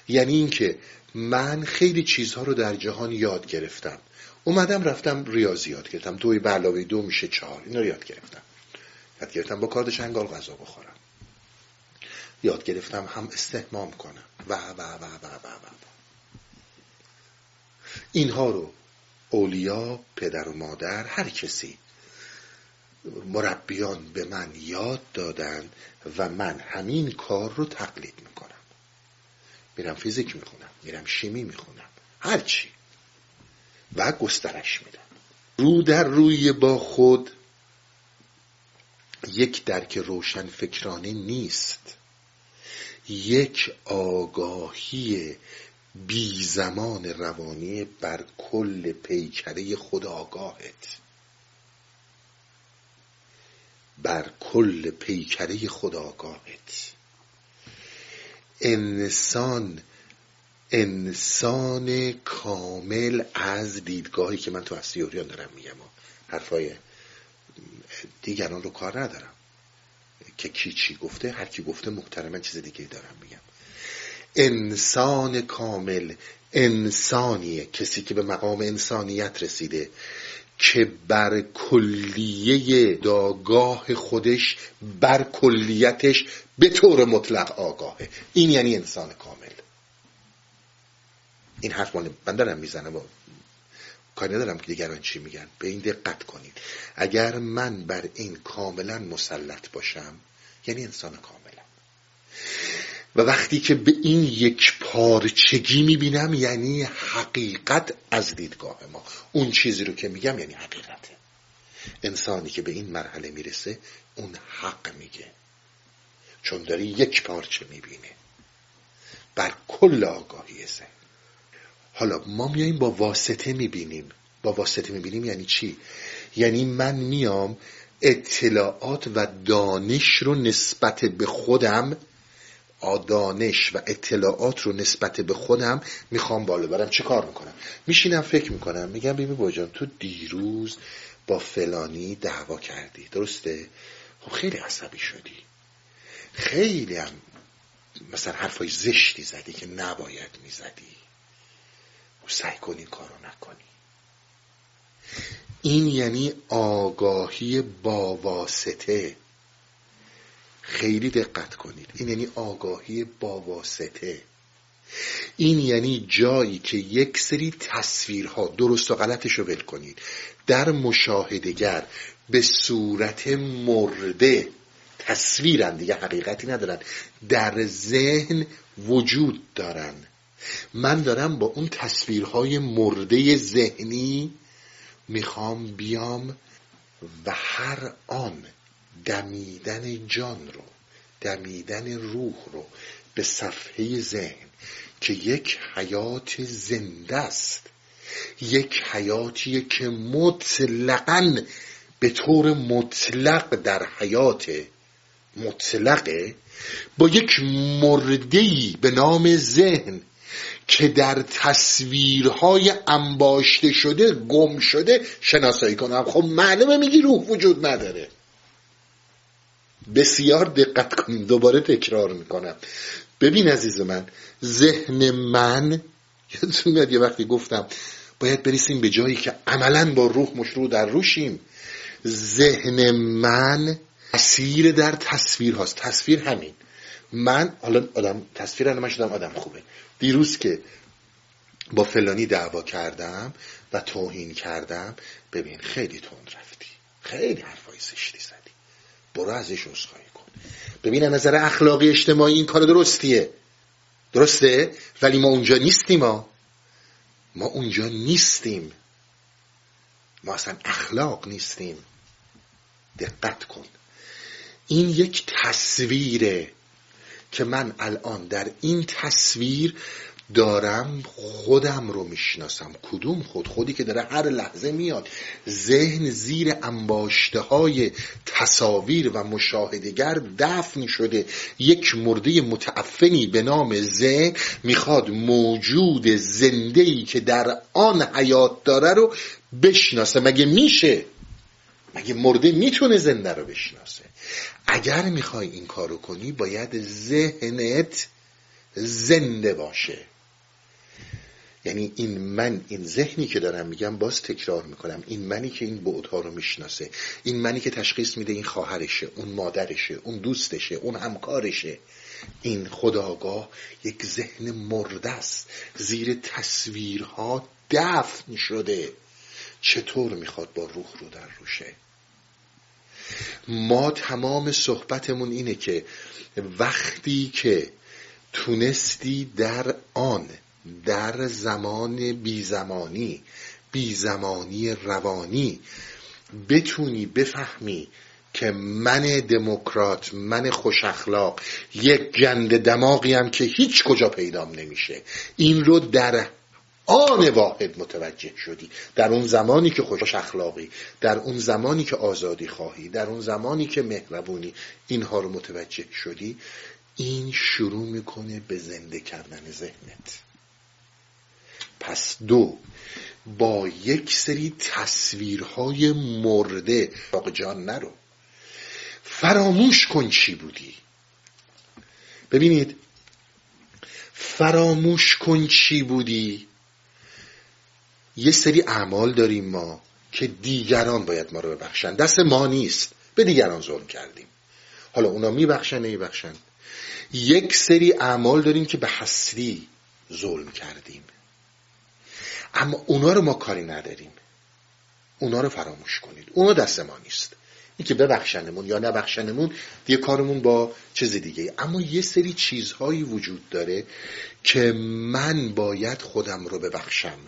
یعنی اینکه من خیلی چیزها رو در جهان یاد گرفتم. اومدم رفتم ریاضی یاد گرفتم. دوی به علاوه دو میشه چهار. این رو یاد گرفتم. یاد گرفتم با کارد چنگال غذا بخورم. یاد گرفتم هم استهمام کنم. و و و و و و. اینها رو اولیا پدر و مادر هر کسی مربیان به من یاد دادن و من همین کار رو تقلید می‌کنم. میرم فیزیک می‌خونم میرم شیمی می‌خونم هرچی و گسترش میدم. رو در روی با خود یک درک روشن فکرانه نیست. یک آگاهی بی زمان روانی بر کل پیکره خود آگاهت بر کل پیکره خود آگاهت انسان انسان کامل از دیدگاهی که من تو استیوریان دارم میگم و حرفای دیگران رو کار ندارم. که کی چی گفته هر کی گفته محترما چیز دیگه دارم میگم. انسان کامل انسانیه. کسی که به مقام انسانیت رسیده که بر کلیه داگاه خودش بر کلیتش به طور مطلق آگاهه. این یعنی انسان کامل. این حرف مال من دارم می‌زنم و کاری ندارم که دیگران چی میگن. به این دقت کنید. اگر من بر این کاملا مسلط باشم یعنی انسان کاملم. و وقتی که به این یک پارچگی می‌بینم یعنی حقیقت از دیدگاه ما. اون چیزی رو که میگم یعنی حقیقته. انسانی که به این مرحله می‌رسه اون حق چون داری یک پارچه می‌بینه بر کل آگاهی ذهن. حالا ما میاییم با واسطه می‌بینیم. با واسطه می‌بینیم یعنی چی؟ یعنی من میام اطلاعات و دانش رو نسبت به خودم دانش و اطلاعات رو نسبت به خودم می‌خوام بالا برم. چه کار می‌کنم؟ میشینم فکر می‌کنم. میگم ببین باجان تو دیروز با فلانی دعوا کردی. درسته؟ خب خیلی عصبی شدی. خیلی هم مثلا حرفای زشتی زدی که نباید می‌زدی. و سعی کن این کارو نکنی. این یعنی آگاهی با واسطه. خیلی دقت کنید. این یعنی آگاهی با واسطه. این یعنی جایی که یک سری تصویرها درست و غلطش رو ول کنید. در مشاهدگر به صورت مرده تصویرن دیگه حقیقتی ندارن. در ذهن وجود دارن. من دارم با اون تصویرهای مرده ذهنی می‌خوام بیام و هر آن دمیدن جان رو دمیدن روح رو به صفحه ذهن که یک حیات زنده است یک حیاتی که مطلقا به طور مطلق در حیات مطلقه با یک مردهی به نام ذهن که در تصویرهای انباشته شده گم شده شناسایی کنم. خب معلومه میگی روح وجود نداره. بسیار دقت کنیم دوباره تکرار می‌کنم. ببین عزیز من ذهن من یادتون میاد یه وقتی گفتم باید بریسیم به جایی که عملا با روح مشروع در روشیم. ذهن من تصویر در تصویر هاست. تصویر همین. من حالا آدم تصویر من شدم آدم خوبه. دیروز که با فلانی دعوا کردم و توهین کردم ببین خیلی تند رفتی. خیلی حرفای زشتی زدی. برو ازش عذرخواهی کن. ببین نظر اخلاقی اجتماعی این کار درستیه. درسته؟ ولی ما اونجا نیستیم ما ما اونجا نیستیم. ما اصلا اخلاق نیستیم. دقت کن. این یک تصویره که من الان در این تصویر دارم خودم رو می‌شناسم. کدوم خود؟ خودی که داره هر لحظه میاد. ذهن زیر انباشته های تصاویر و مشاهدگر دفن شده. یک مرده متعفنی به نام ذهن می‌خواد موجود زنده ای که در آن حیات داره رو بشناسه. مگه میشه؟ مگه مرده می‌تونه زنده رو بشناسه؟ اگر می‌خوای این کارو کنی باید ذهنت زنده باشه. یعنی این من این ذهنی که دارم میگم باز تکرار می‌کنم. این منی که این بعدها رو می‌شناسه. این منی که تشخیص میده این خواهرشه اون مادرشه اون دوستشه اون همکارشه. این خداگاه یک ذهن مرده است. زیر تصویرها دفن شده. چطور می‌خواد با روح رو در روشه؟ ما تمام صحبتمون اینه که وقتی که تونستی در آن در زمان بیزمانی بیزمانی روانی بتونی بفهمی که من دموکرات من خوش اخلاق یک گند دماغی هم که هیچ کجا پیدام نمیشه. این رو در آن واحد متوجه شدی. در اون زمانی که خوش اخلاقی در اون زمانی که آزادی خواهی در اون زمانی که مهربونی اینها رو متوجه شدی. این شروع می‌کنه به زنده کردن ذهنت. پس دو با یک سری تصویرهای مرده باقی جان نرو. فراموش کن چی بودی. ببینید فراموش کن چی بودی. یه سری اعمال داریم ما که دیگران باید ما رو ببخشن. دست ما نیست. به دیگران ظلم کردیم. حالا اونا میبخشن نمیبخشن. یک سری اعمال داریم که به حسری ظلم کردیم. اما اونا رو ما کاری نداریم. اونا رو فراموش کنید. اونا دست ما نیست. این که ببخشنمون یا نبخشنمون دیگه کارمون با چیز دیگه. اما یه سری چیزهایی وجود داره که من باید خودم رو ببخشم.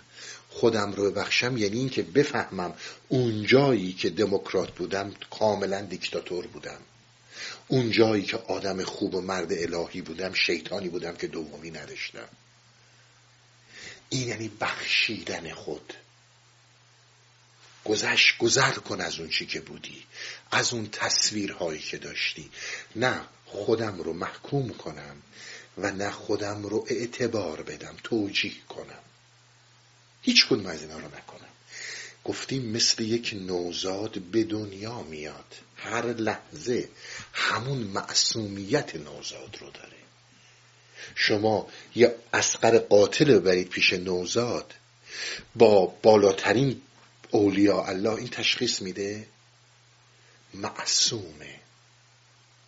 خودم رو ببخشم یعنی اینکه بفهمم اونجایی که دموکرات بودم کاملا دیکتاتور بودم. اون جایی که آدم خوب و مرد الهی بودم شیطانی بودم که دومی نداشتم. این یعنی بخشیدن خود. گذشت گذر کن از اون چی که بودی. از اون تصویرهایی که داشتی. نه خودم رو محکوم کنم و نه خودم رو اعتبار بدم توجیه کنم. هیچ کدوم از اینا رو نکنم گفتیم مثل یک نوزاد به دنیا میاد. هر لحظه همون معصومیت نوزاد رو داره. شما یه اسقر قاتل ببرید پیش نوزاد با بالاترین اولیاء الله این تشخیص میده؟ معصومه.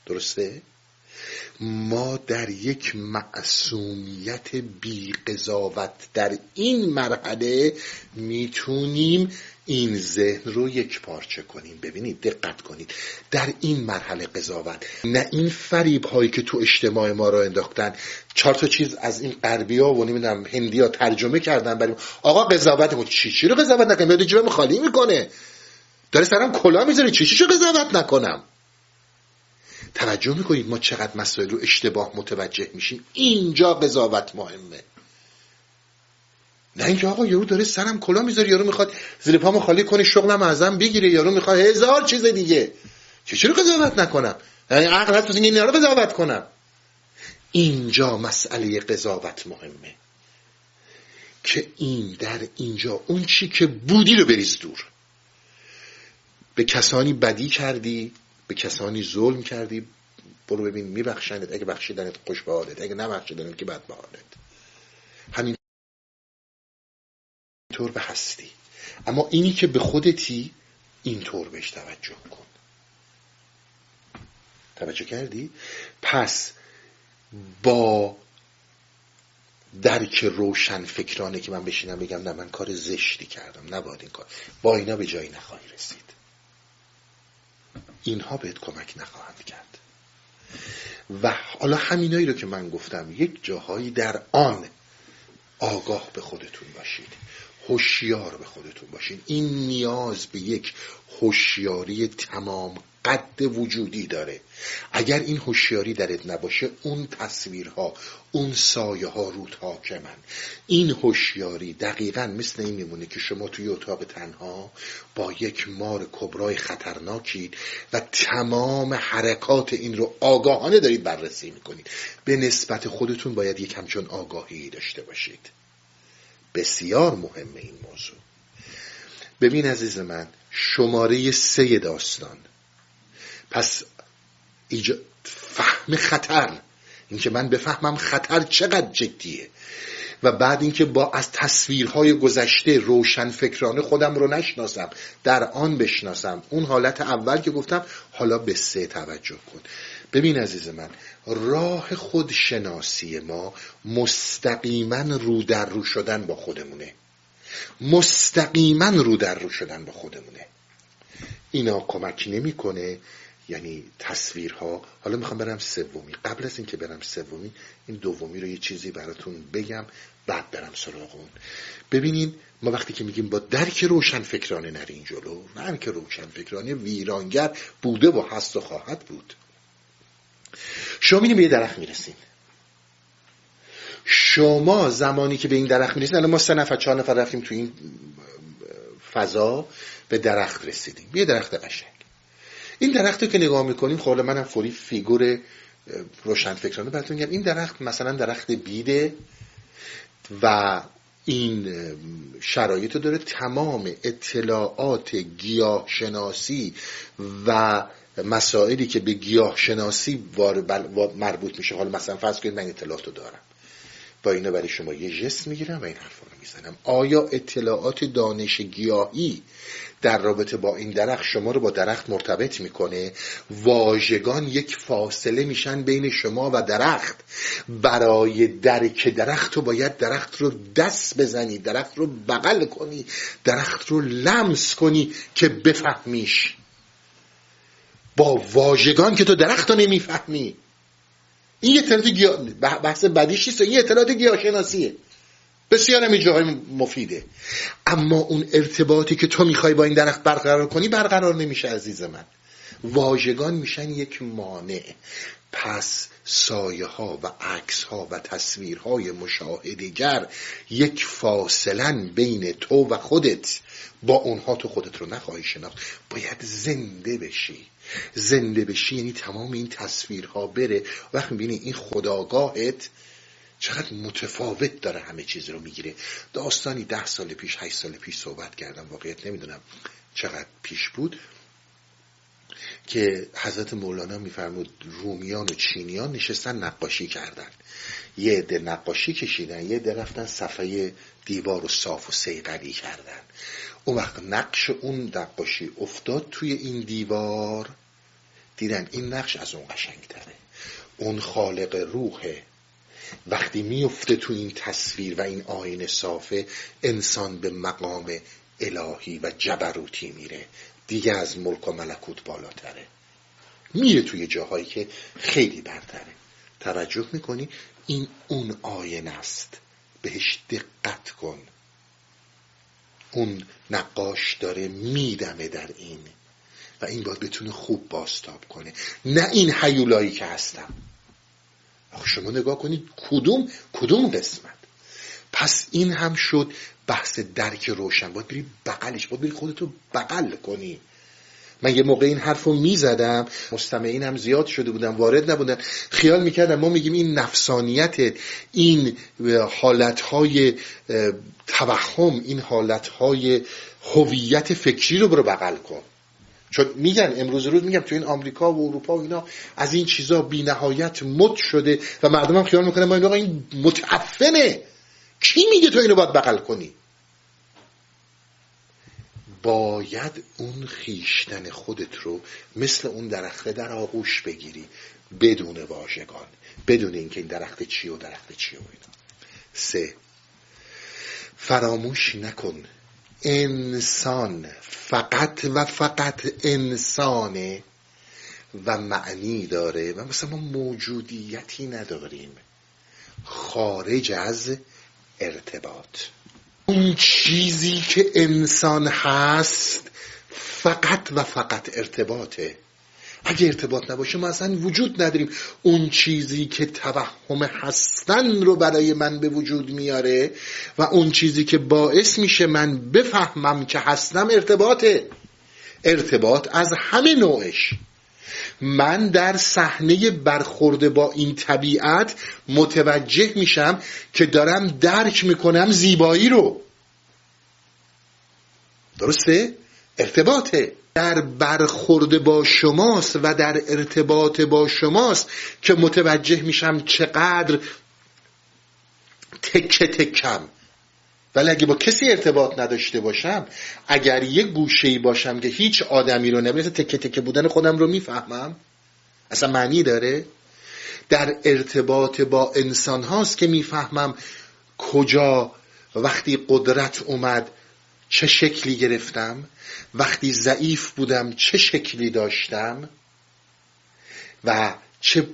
درسته؟ ما در یک معصومیت بی قضاوت در این مرحله می‌تونیم این ذهن رو یک پارچه کنیم. ببینید دقت کنید. در این مرحله قضاوت نه این فریب هایی که تو اجتماع ما رو انداختن. چهار تا چیز از این غربی ها و نمی‌دونم هندی ترجمه کردن بریم. آقا قضاوت ما چی؟ چی رو قضاوت نکنم یاد جیبم خالی می‌کنه. داره سرم کلا می‌ذاره. چی چی رو قضاوت نکنم؟ توجه می‌کنید ما چقدر مسائل رو اشتباه متوجه میشیم؟ اینجا قضاوت مهمه. نه اینکه آقا یارو داره سرم کلا می‌ذاره یارو می‌خواد زیر پامو خالی کنه شغلم ازم بگیره یارو می‌خواد هزار چیز دیگه. چرا قضاوت نکنم؟ یعنی عقل هست این رو قضاوت کنم. اینجا مسئله قضاوت مهمه. که این در اینجا اون چی که بودی رو بریز دور. به کسانی بدی کردی به کسانی ظلم کردی برو ببین میبخشنت اگه بخشیدنت خوش به حالت اگه نبخشیدنت که بد به حالت. همین طور به هستی. اما اینی که به خودتی اینطور بهش توجه کن. توجه کردی؟ پس با درک روشن فکرانه که من بشینم بگم نه من کار زشتی کردم نباید این کار. با اینا به جایی نخواهی رسید. اینها بهت کمک نخواهند کرد. و حالا همینایی رو که من گفتم یک جاهایی در آن آگاه به خودتون باشید. هوشیار به خودتون باشین این نیاز به یک هوشیاری تمام قد وجودی داره. اگر این هوشیاری درت نباشه اون تصویرها اون سایه ها رود حاکمن این هوشیاری دقیقا مثل این میمونه که شما توی اتاق تنها با یک مار کبرای خطرناکید و تمام حرکات این رو آگاهانه دارید بررسی می‌کنید. به نسبت خودتون باید یک همچون آگاهی داشته باشید. بسیار مهمه این موضوع. ببین عزیز من شماره سه داستان. پس فهم خطر. اینکه من بفهمم خطر چقدر جدیه. و بعد اینکه با از تصویرهای گذشته روشن فکرانه خودم رو نشناسم. در آن بشناسم. اون حالت اول که گفتم حالا به سه توجه کن. ببین عزیز من راه خودشناسی ما مستقیما رو در رو شدن با خودمونه. مستقیما رو در رو شدن با خودمونه. اینا کمک نمی‌کنه یعنی تصویرها. حالا می‌خوام برم سومی. قبل از اینکه برم سومی این دومی رو یه چیزی براتون بگم بعد برم سراغ اون. ببینین ما وقتی که میگیم با درک روشن فکرانه نرین جلو که روشن فکرانه ویرانگر بوده و هست و خواهد بود. شما به یه درخت می‌رسین. شما زمانی که به این درخت می‌رسین الان ما سه نفر چهار نفر رفتیم تو این فضا به درخت رسیدیم. یه درخت قشنگ. این درخت رو که نگاه می‌کنیم خب منم فوری فیگور روشن فکرانه براتون میگم. این درخت مثلا درخت بیده و این شرایط داره تمام اطلاعات گیاه شناسی و مسائلی که به گیاه شناسی مربوط میشه. حالا مثلا فرض کنید من اطلاعات رو دارم. با اینا برای شما یه جست می‌گیرم و این حرف رو می‌زنم. آیا اطلاعات دانش گیاهی در رابطه با این درخت شما رو با درخت مرتبط می‌کنه؟ واژگان یک فاصله میشن بین شما و درخت. برای درک درخت رو باید درخت رو دست بزنی درخت رو بغل کنی درخت رو لمس کنی که بفهمیش. با واژگان که تو درخت رو نمی‌فهمی. این اطلاعات گیا... بحث بدیش نیست این اطلاعات گیاهشناسیه. بسیار هم جاهای مفیده. اما اون ارتباطی که تو می‌خوای با این درخت برقرار کنی برقرار نمیشه عزیز من. واژگان میشن یک مانع. پس سایه ها و عکس ها و تصویرهای مشاهدگر یک فاصلن بین تو و خودت. با اونها تو خودت رو نخواهی شناخت. باید زنده بشی. زنده بشی یعنی تمام این تصویرها بره. وقت می‌بینی این خداگاهت چقدر متفاوت داره همه چیز رو می‌گیره. داستانی ده سال پیش هشت سال پیش صحبت کردم واقعیت نمی‌دونم چقدر پیش بود که حضرت مولانا میفرمود رومیان و چینیان نشستن نقاشی کردن. یه عده نقاشی کشیدن یه عده رفتن صفحه دیوار و صاف و سیقلی کردن. اون وقت نقش اون نقاشی افتاد توی این دیوار. دیدن این نقش از اون قشنگتره. اون خالق روحه وقتی میفته تو این تصویر و این آینه صافه انسان به مقام الهی و جبروتی میره. دیگه از ملک و ملکوت بالاتره. میره توی جاهایی که خیلی برتره. توجه می‌کنی؟ این اون آینه است. بهش دقت کن. اون نقاش داره میدمه در این. و این باید بتونه خوب باستاب کنه. نه این حیولایی که هستم. آخه شما نگاه کنید کدوم کدوم قسمت؟ پس این هم شد بحث درک روشن. باید بری بغلش باید بری خودتو بغل کنی. من یه موقع این حرف رو می‌زدم مستمعین هم زیاد شده بودن وارد نبودن. خیال می‌کردم ما میگیم این نفسانیت این حالتهای توهم این حالتهای هویت فکری رو برو بغل کن. چون میگن امروز روز میگم تو این آمریکا و اروپا و اینا از این چیزا بی نهایت مد شده و مردم هم خیال می‌کنن ما این این متعفنه. کی میگه تو اینو باید بغل کنی؟ باید اون خیشتن خودت رو مثل اون درخت در آغوش بگیری بدون واژگان بدون اینکه این درخت چی و درخت چی و اینا. سه فراموش نکن. انسان فقط و فقط انسانه و معنی داره و مثلا ما موجودیتی نداریم. خارج از ارتباط. اون چیزی که انسان هست فقط و فقط ارتباطه. اگه ارتباط نباشه ما اصلا وجود نداریم. اون چیزی که توهم هستن رو برای من به وجود میاره و اون چیزی که باعث میشه من بفهمم که هستم ارتباطه. ارتباط از همه نوعش. من در صحنه برخورده با این طبیعت متوجه میشم که دارم درک می‌کنم زیبایی رو. درسته؟ ارتباطه. در برخورده با شماست و در ارتباط با شماست که متوجه میشم چقدر تکه تکم. ولی اگه با کسی ارتباط نداشته باشم اگر یه گوشه باشم که هیچ آدمی رو نمیشه تکه تکه بودن خودم رو می‌فهمم اصلا معنی داره؟ در ارتباط با انسان هاست که می‌فهمم کجا وقتی قدرت اومد چه شکلی گرفتم وقتی ضعیف بودم چه شکلی داشتم و چه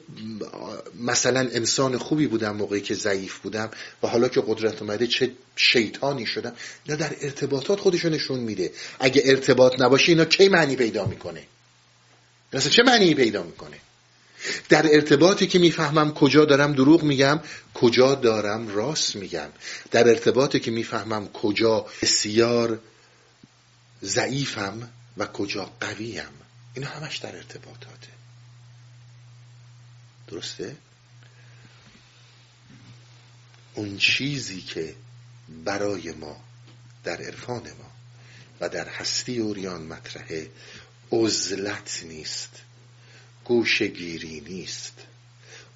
مثلا انسان خوبی بودم موقعی که ضعیف بودم و حالا که قدرت اومده چه شیطانی شدم اینا در ارتباطات خودشو نشون میده. اگه ارتباط نباشه اینا کی معنی پیدا می‌کنه؟ مثلا چه معنی پیدا می‌کنه؟ در ارتباطی که می‌فهمم کجا دارم دروغ میگم کجا دارم راست میگم. در ارتباطی که می‌فهمم کجا بسیار ضعیفم و کجا قویم اینا همش در ارتباطاته. درسته؟ اون چیزی که برای ما در عرفان ما و در هستی اوریان مطرحه عزلت نیست گوشگیری نیست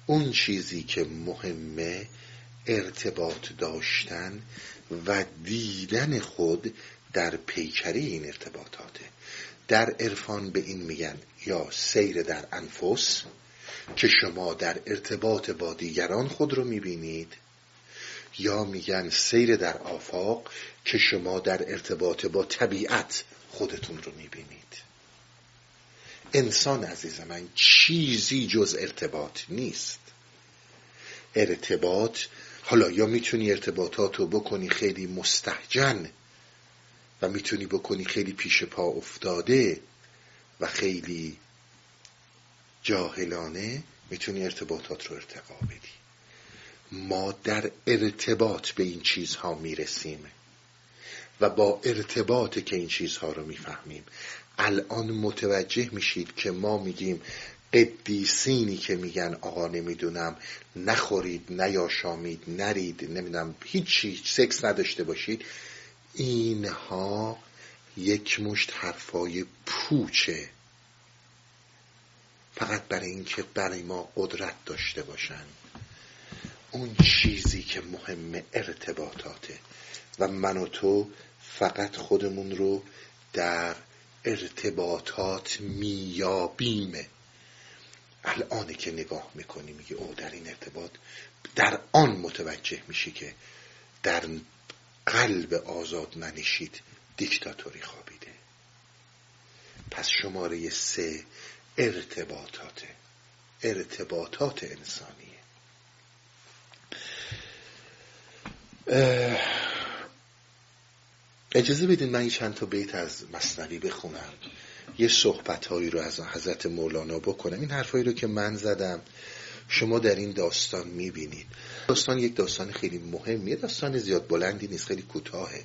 اون چیزی که مهمه ارتباط داشتن و دیدن خود در پیکری این ارتباطاته در عرفان به این میگن یا سیر در انفس که شما در ارتباط با دیگران خود رو می‌بینید. یا میگن سیر در آفاق که شما در ارتباط با طبیعت خودتون رو می‌بینید. انسان عزیز من چیزی جز ارتباط نیست. ارتباط حالا یا می‌تونی ارتباطات رو بکنی خیلی مستحجن و می‌تونی بکنی خیلی پیش پا افتاده و خیلی جاهلانه می‌تونی ارتباطات رو ارتقا بدی. ما در ارتباط به این چیزها می‌رسیم و با ارتباط که این چیزها رو می‌فهمیم. الان متوجه میشید که ما میگیم قدیسینی که میگن آقا نمی‌دونم نخورید نیاشامید نرید نمی‌دونم هیچی سکس نداشته باشید. اینها یک مشت حرفای پوچه. فقط برای اینکه برای ما قدرت داشته باشن. اون چیزی که مهم ارتباطاته. و من و تو فقط خودمون رو در ارتباطات میابیم الان که نگاه می‌کنی میگه او در این ارتباط. در آن متوجه میشی که در قلب آزاد منشید دیکتاتوری خوابیده. پس شماره سه ارتباطاته. ارتباطات انسانیه. اجازه بدین من چند تا بیت از مصنوی بخونم. یه صحبت هایی رو از حضرت مولانا بکنم. این حرفایی رو که من زدم شما در این داستان می‌بینید. داستان یک داستان خیلی مهمیه داستان زیاد بلندی نیست خیلی کوتاهه.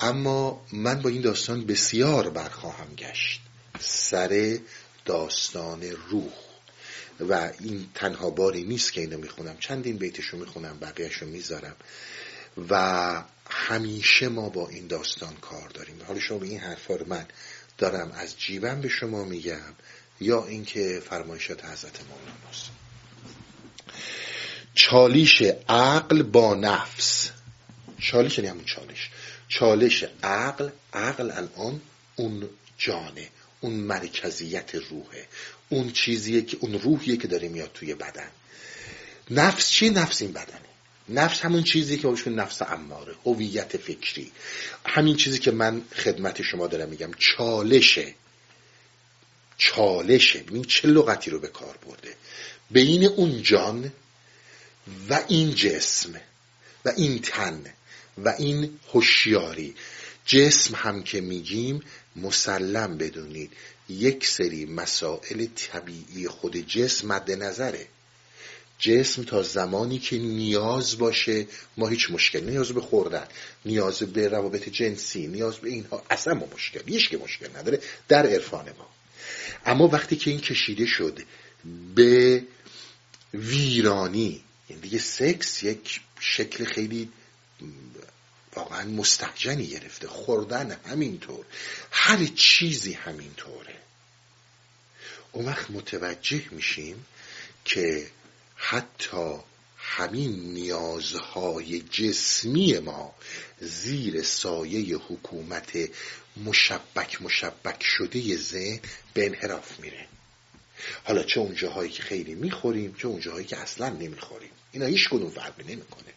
اما من با این داستان بسیار برخواهم گشت. سر داستان روح. و این تنها باری نیست که اینو می‌خونم. چندین بیتشو می‌خونم بقیهشو می‌ذارم. و همیشه ما با این داستان کار داریم. حالا شما به این حرفا رو من دارم از جیبم به شما میگم یا اینکه فرمایشات حضرت مولاناست چالش عقل با نفس. چالش یعنی همون چالش. چالش عقل عقل الان اون جانه. اون مرکزیت روحه. اون چیزیه که اون روحیه که داره میاد توی بدن. نفس چی؟ نفس این بدنه. نفس همون چیزی که باشون نفس اماره. هویت فکری. همین چیزی که من خدمت شما دارم میگم. چالشه. چالشه. ببین چه لغتی رو به کار برده. بین اون جان و این جسم و این تن و این هوشیاری. جسم هم که میگیم مسلم بدونید. یک سری مسائل طبیعی خود جسم مد نظره. جسم تا زمانی که نیاز باشه ما هیچ مشکل نیاز به خوردن نیاز به روابط جنسی نیاز به اینها اصلا ما مشکل هیچ که مشکل نداره در عرفان ما. اما وقتی که این کشیده شد به ویرانی یعنی دیگه سکس یک شکل خیلی واقعا مستحجنی گرفته. خوردن همینطور. هر چیزی همینطوره. اون وقت متوجه میشیم که حتی همین نیازهای جسمی ما زیر سایه حکومت مشبک مشبک شده ذهن به انحراف میره. حالا چه اون جاهایی که خیلی می‌خوریم چه اون جاهایی که اصلا نمی‌خوریم. اینا هیچ کدوم فرقی نمی‌کنه.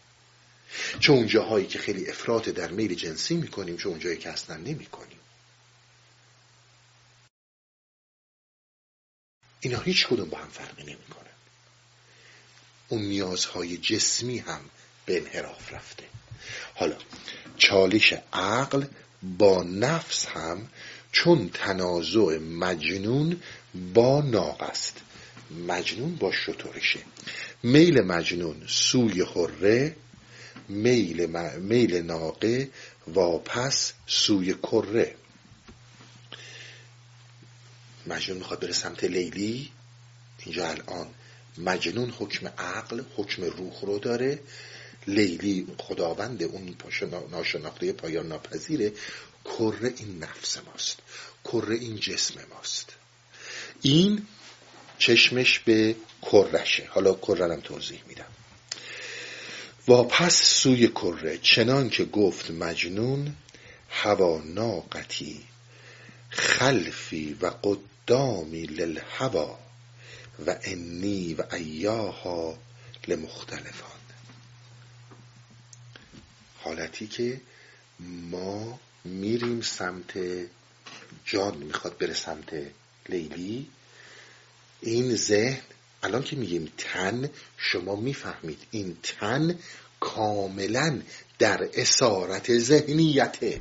چه اون جاهایی که خیلی افراط در میل جنسی می‌کنیم چه اون جایی که اصلا نمی‌کنیم. اینا هیچ کدوم با هم فرقی نمی‌کنه اون نیازهای جسمی هم به انحراف رفته. حالا چالش عقل با نفس هم چون تنازع مجنون با ناق است. مجنون با شطورشه. میل مجنون سوی حره میل, میل ناقه واپس سوی کره. مجنون می‌خواد بره سمت لیلی. اینجا الان مجنون حکم عقل حکم روح رو داره. لیلی خداوند اون ناشناخته پایان ناپذیره. کره این نفس ماست. کره این جسم ماست. این چشمش به کرشه حالا کره هم توضیح میدم. واپس سوی کره چنان که گفت مجنون هوا ناقتی خلفی و قدامی للهوا و انی و ایاها لمختلفان. حالتی که ما میریم سمت جان می‌خواد بره سمت لیلی این ذهن الان که میگیم تن شما می‌فهمید این تن کاملا در اسارت ذهنیته.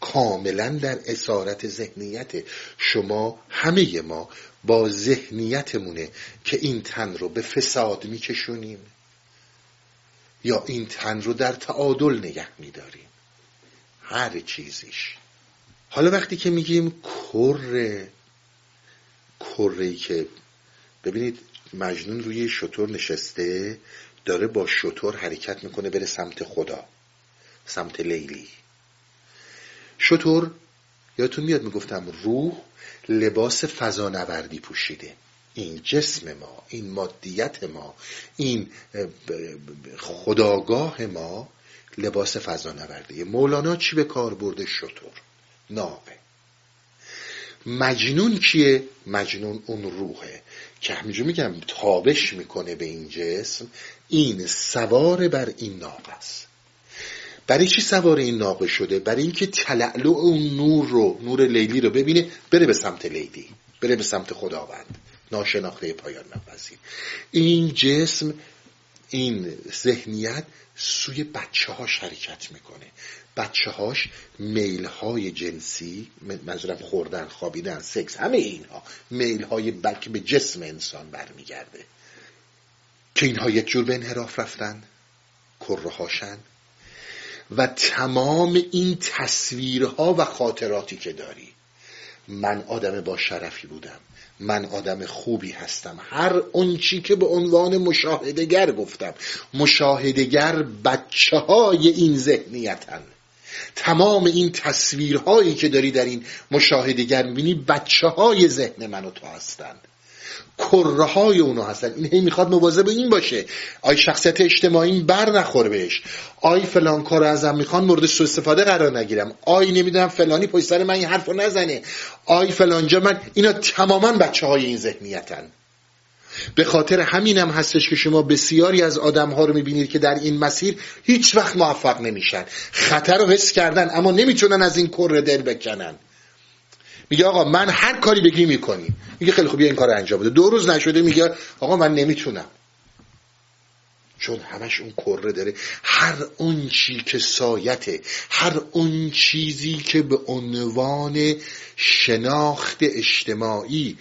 کاملا در اسارت ذهنیت شما همه ما با ذهنیتمونه که این تن رو به فساد میکشونیم یا این تن رو در تعادل نگه میداریم. هر چیزیش. حالا وقتی که میگیم کره کره که ببینید مجنون روی شطور نشسته داره با شطور حرکت می‌کنه بره سمت خدا سمت لیلی. شطور یادتون میاد می‌گفتم روح لباس فضانوردی پوشیده. این جسم ما این مادیت ما این خداگاه ما لباس فضانوردی مولانا چی به کار برده شطور؟ ناقه مجنون کیه؟ مجنون اون روحه. که همینجور میگم تابش می‌کنه به این جسم. این سوار بر این ناقه است. برای چی سوار این ناقه شده؟ برای اینکه تلعلو اون نور رو نور لیلی رو ببینه بره به سمت لیلی. بره به سمت خداوند. ناشناخته پایان نپذیر این جسم این ذهنیت سوی بچه ها حرکت می‌کنه. بچه هاش میل های جنسی منظورم خوردن خوابیدن سکس همه اینها میل های بک به جسم انسان برمیگرده. که اینها یک جور به انحراف رفتن کره و تمام این تصویرها و خاطراتی که داری من آدم با شرفی بودم. من آدم خوبی هستم. هر اون چی که به عنوان مشاهدگر گفتم. مشاهدگر بچه های این ذهنیتن. تمام این تصویرهایی که داری در این مشاهدگر می‌بینی بچه های ذهن من و تو هستند کره های اونو هستن. این هی می‌خواد مواظب این باشه. آی شخصیت اجتماعی بر نخور بهش. آی فلان کار ازم می‌خوان مورد سو استفاده قرار نگیرم. آی نمی‌دونم فلانی پشت سر من این حرفو نزنه. آی فلانجا من اینا تماما بچه های این ذهنیتن. به خاطر همینم هستش که شما بسیاری از آدم ها رو می‌بینید که در این مسیر هیچ وقت موفق نمیشن. خطر رو حس کردن اما نمی‌تونن از این کره دل بکنن. میگه آقا من هر کاری بگی می‌کنی. میگه خیلی خوب این کار انجام بده. دو روز نشده میگه آقا من نمی‌تونم. چون همش اون کره داره. هر اون چی که سایته هر اون چیزی که به عنوان شناخت اجتماعی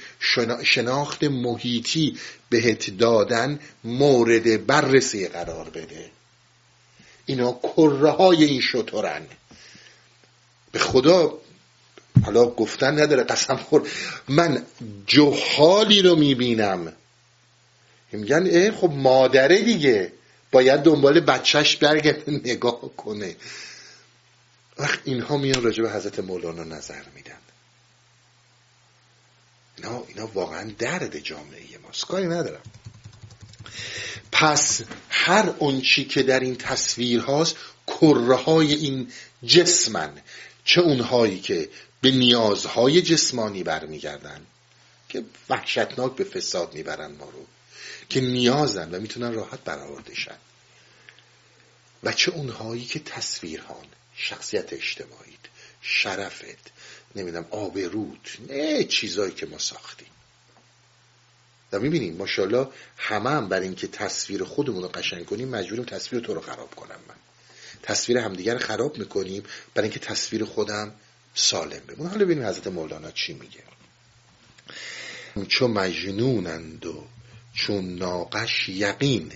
شناخت محیطی بهت دادن مورد بررسی قرار بده. اینا کره های این شطورن به خدا حالا گفتن نداره قسم خور. من جهالی رو می‌بینم. میگن ای خب مادره دیگه. باید دنبال بچهش برگرده نگاه کنه. وقت اینها میان راجع به حضرت مولانا نظر میدن. اینا, اینا واقعا درد جامعه ماست. کاری ندارم. پس هر چی که در این تصویر هاست کره های این جسمن. چه اونهایی که به نیازهای جسمانی برمیگردن که وحشتناک به فساد می‌برن ما رو که نیازن و می‌تونن راحت برآورده شن و چه اونهایی که تصویرهان شخصیت اجتماعیت شرفت نمی‌دونم آبروت نه چیزایی که ما ساختیم. و می‌بینیم ماشاءالله همه هم بر اینکه تصویر خودمون رو قشنگ کنیم مجبوریم تصویر تو رو خراب کنم من. تصویر همدیگر خراب می‌کنیم برای اینکه تصویر خودم سالم بمونه حالا ببینیم حضرت مولانا چی میگه. چون مجنونند و چون ناقش یقین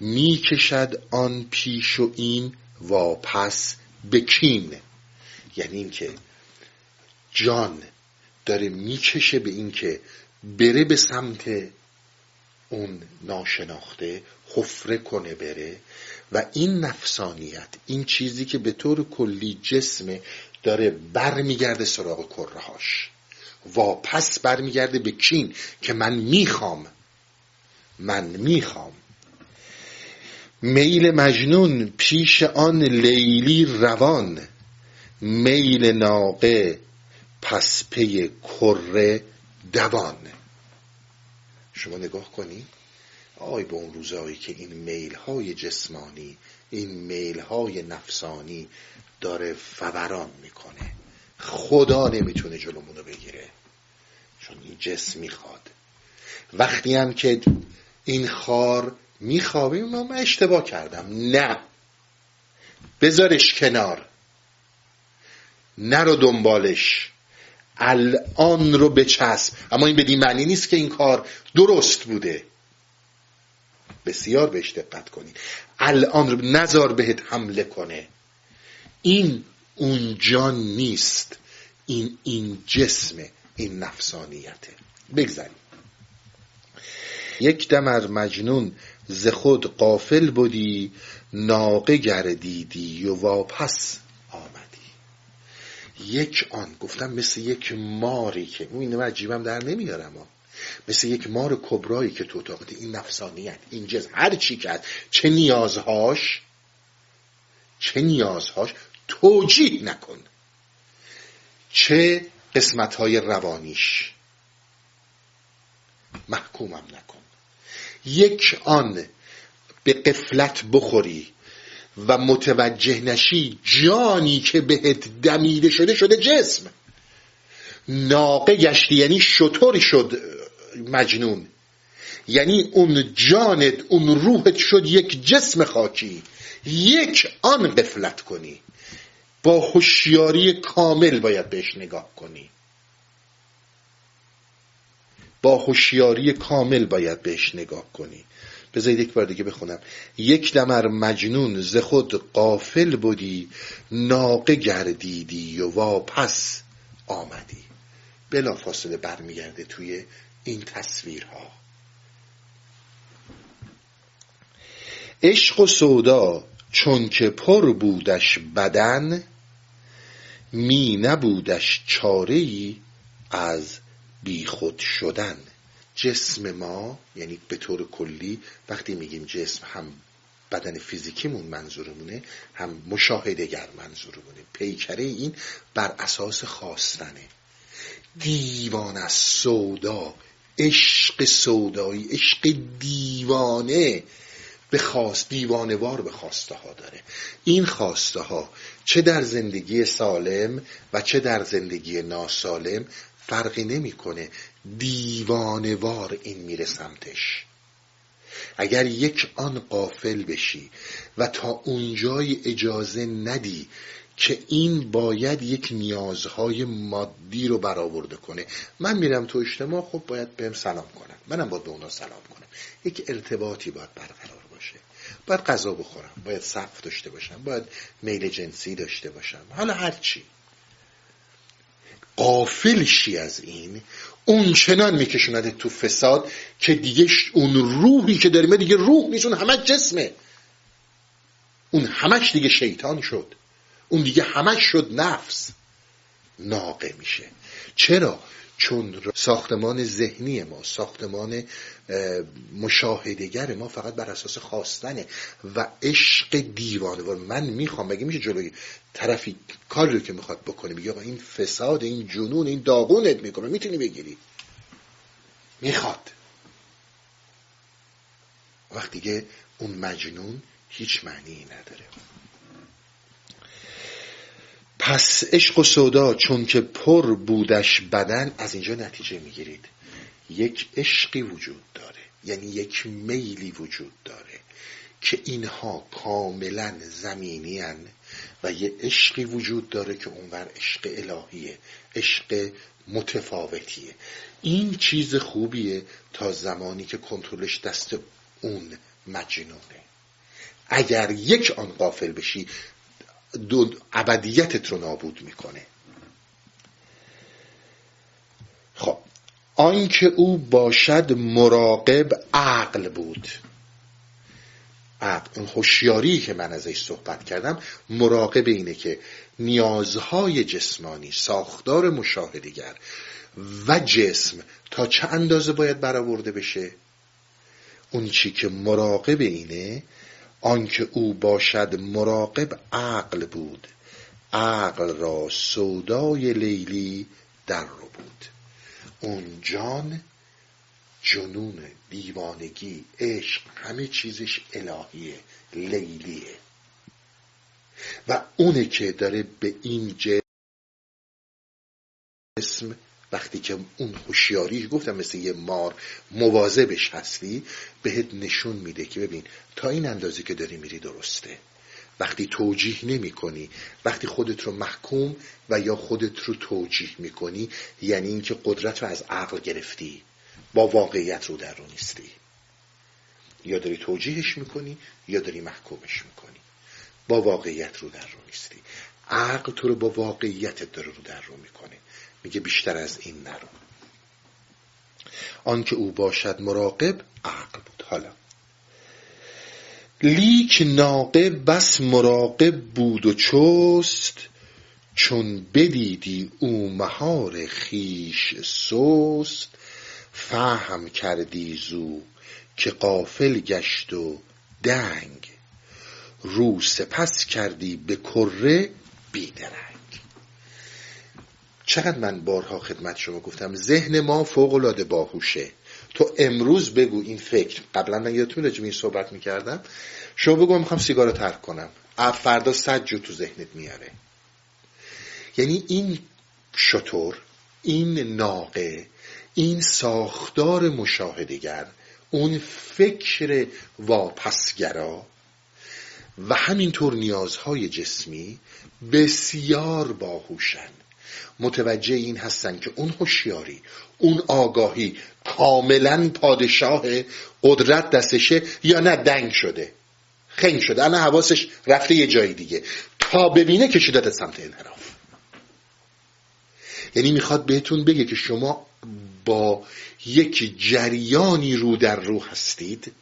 می‌کشد آن پیش و این واپس بکین یعنی اینکه جان داره می‌کشه به اینکه بره به سمت اون ناشناخته حفره کنه بره. و این نفسانیت این چیزی که به طور کلی جسم داره برمیگرده سراغ کرهاش واپس برمیگرده به کین که من می‌خوام. من می‌خوام. میل مجنون پیش آن لیلی روان. میل ناقه پس پی کره دوان. شما نگاه کنی. آی به اون روزایی که این میل های جسمانی این میل های نفسانی داره فوران می‌کنه. خدا نمی‌تونه جلومونو بگیره. چون این جسم می‌خواد. وقتی هم که این خار میخوابه من اشتباه کردم. نه. بذارش کنار. نرو دنبالش. الان رو بچسب. اما این بدین معنی نیست که این کار درست بوده. بسیار بهش دقت کنید. الان رو نظر بهت حمله کنه. این اون جان نیست. این این جسم این نفسانیته. بگذاریم. یک دمر مجنون ز خود قافل بودی ناقه گردیدی و واپس آمدی. یک آن گفتم مثل یک ماری که این عجیبم در نمیارم مثل یک مار کبرایی که تو اتاقت. این نفسانیت این جز هر چی کرد چه نیازهاش؟ چه نیازهاش؟ توجیه نکن. چه قسمت های روانیش؟ محکومم نکن. یک آن به قفلت بخوری و متوجه نشی جانی که بهت دمیده شده شده جسم. ناقه گشتی یعنی شطوری شد. مجنون. یعنی اون جانت اون روحت شد یک جسم خاکی. یک آن قفلت کنی. با هوشیاری کامل باید بهش نگاه کنی. با هوشیاری کامل باید بهش نگاه کنی. بذارید یک بار دیگه بخونم. یک دمر مجنون ز خود قافل بودی ناقه گردیدی و واپس آمدی. بلا فاصله برمیگرده توی این تصویرها. عشق و سودا چون که پر بودش بدن می نبودش چاره ای از بیخود شدن. جسم ما یعنی به طور کلی وقتی میگیم جسم هم بدن فیزیکیمون منظورمونه هم مشاهدگر منظورمونه. پیکره این بر اساس خواستنه دیوان از سودا عشق سودایی عشق دیوانه به خواست دیوانه وار به خواسته ها داره. این خواسته ها چه در زندگی سالم و چه در زندگی ناسالم فرقی نمی‌کنه. دیوانوار این میره سمتش. اگر یک آن قافل بشی و تا اونجای اجازه ندی که این باید یک نیازهای مادی رو برآورده کنه. من میرم تو اجتماع خب باید بهم سلام کنم منم باید به اونا سلام کنم. یک ارتباطی باید برقرار باشه. باید غذا بخورم. باید صف داشته باشم. باید میل جنسی داشته باشم. حالا هر چی. قافلشی از این اون چنان میکشونده تو فساد که دیگه اون روحی که داریم دیگه روح نیست اون همه جسمه. اون همش دیگه شیطان شد. اون دیگه همش شد نفس. ناقه میشه. چرا؟ چون ساختمان ذهنی ما ساختمان مشاهدگر ما فقط بر اساس خواستنه و عشق دیوانه. و من می‌خوام بگه میشه جلوی طرفی کاری رو که می‌خواد بکنه میگه این فساد این جنون این داغونت می‌کنه. می‌تونی بگیری؟ می‌خواد. وقتی که اون مجنون هیچ معنی نداره. پس عشق و سودا چون که پر بودش بدن از اینجا نتیجه می‌گیرید. یک عشقی وجود داره یعنی یک میلی وجود داره که اینها کاملا زمینی و یه عشقی وجود داره که اونور عشق الهیه عشق متفاوتیه. این چیز خوبیه تا زمانی که کنترلش دست اون مجنونه. اگر یک آن قافل بشی ابدیتت رو نابود می‌کنه. خب آنکه او باشد مراقب عقل بود. عقل اون هوشیاری که من ازش صحبت کردم مراقب اینه که نیازهای جسمانی ساختار مشاهدگر و جسم تا چه اندازه باید برآورده بشه؟ اون چی که مراقب اینه آنکه او باشد مراقب عقل بود عقل را سودای لیلی در رو بود. اون جان جنون دیوانگی عشق همه چیزش الهیه لیلیه. و اونه که داره به این جسم وقتی که اون هوشیاری گفتم مثل یه مار مواظبش هستی بهت نشون میده که ببین تا این اندازه که داری میری درسته. وقتی توجیه نمی کنی وقتی خودت رو محکوم و یا خودت رو توجیه می کنی یعنی اینکه قدرت رو از عقل گرفتی با واقعیت رو در رو نیستی. یا داری توجیهش می‌کنی یا داری محکومش می‌کنی. با واقعیت رو در رو نیستی. عقل تو رو با واقعیت داره رو در رو می‌کنه. میگه بیشتر از این نرو. آنکه او باشد مراقب عقل بود. حالا. لیک ناقه بس مراقب بود و چست چون بدیدی او مهار خیش سست. فهم کردی زو که قافل گشت و دنگ. رو سپس کردی به کره بیدرنگ. چقدر من بارها خدمت شما گفتم ذهن ما فوق العاده باهوشه. تو امروز بگو این فکر. قبلا من یادتون راجع این صحبت می‌کردم. شما بگو می‌خوام سیگار رو ترک کنم. فردا صد جو تو ذهنت میاره. یعنی این شطور این ناقه این ساختار مشاهدگر اون فکر واپسگرا و همینطور نیازهای جسمی بسیار باهوشن. متوجه این هستن که اون هوشیاری اون آگاهی کاملا پادشاه قدرت دستشه یا نه دنگ شده خنگ شده. الان حواسش رفته یه جای دیگه. تا ببینه کشیدت سمت انحراف. یعنی می‌خواد بهتون بگه که شما با یک جریانی رو در رو هستید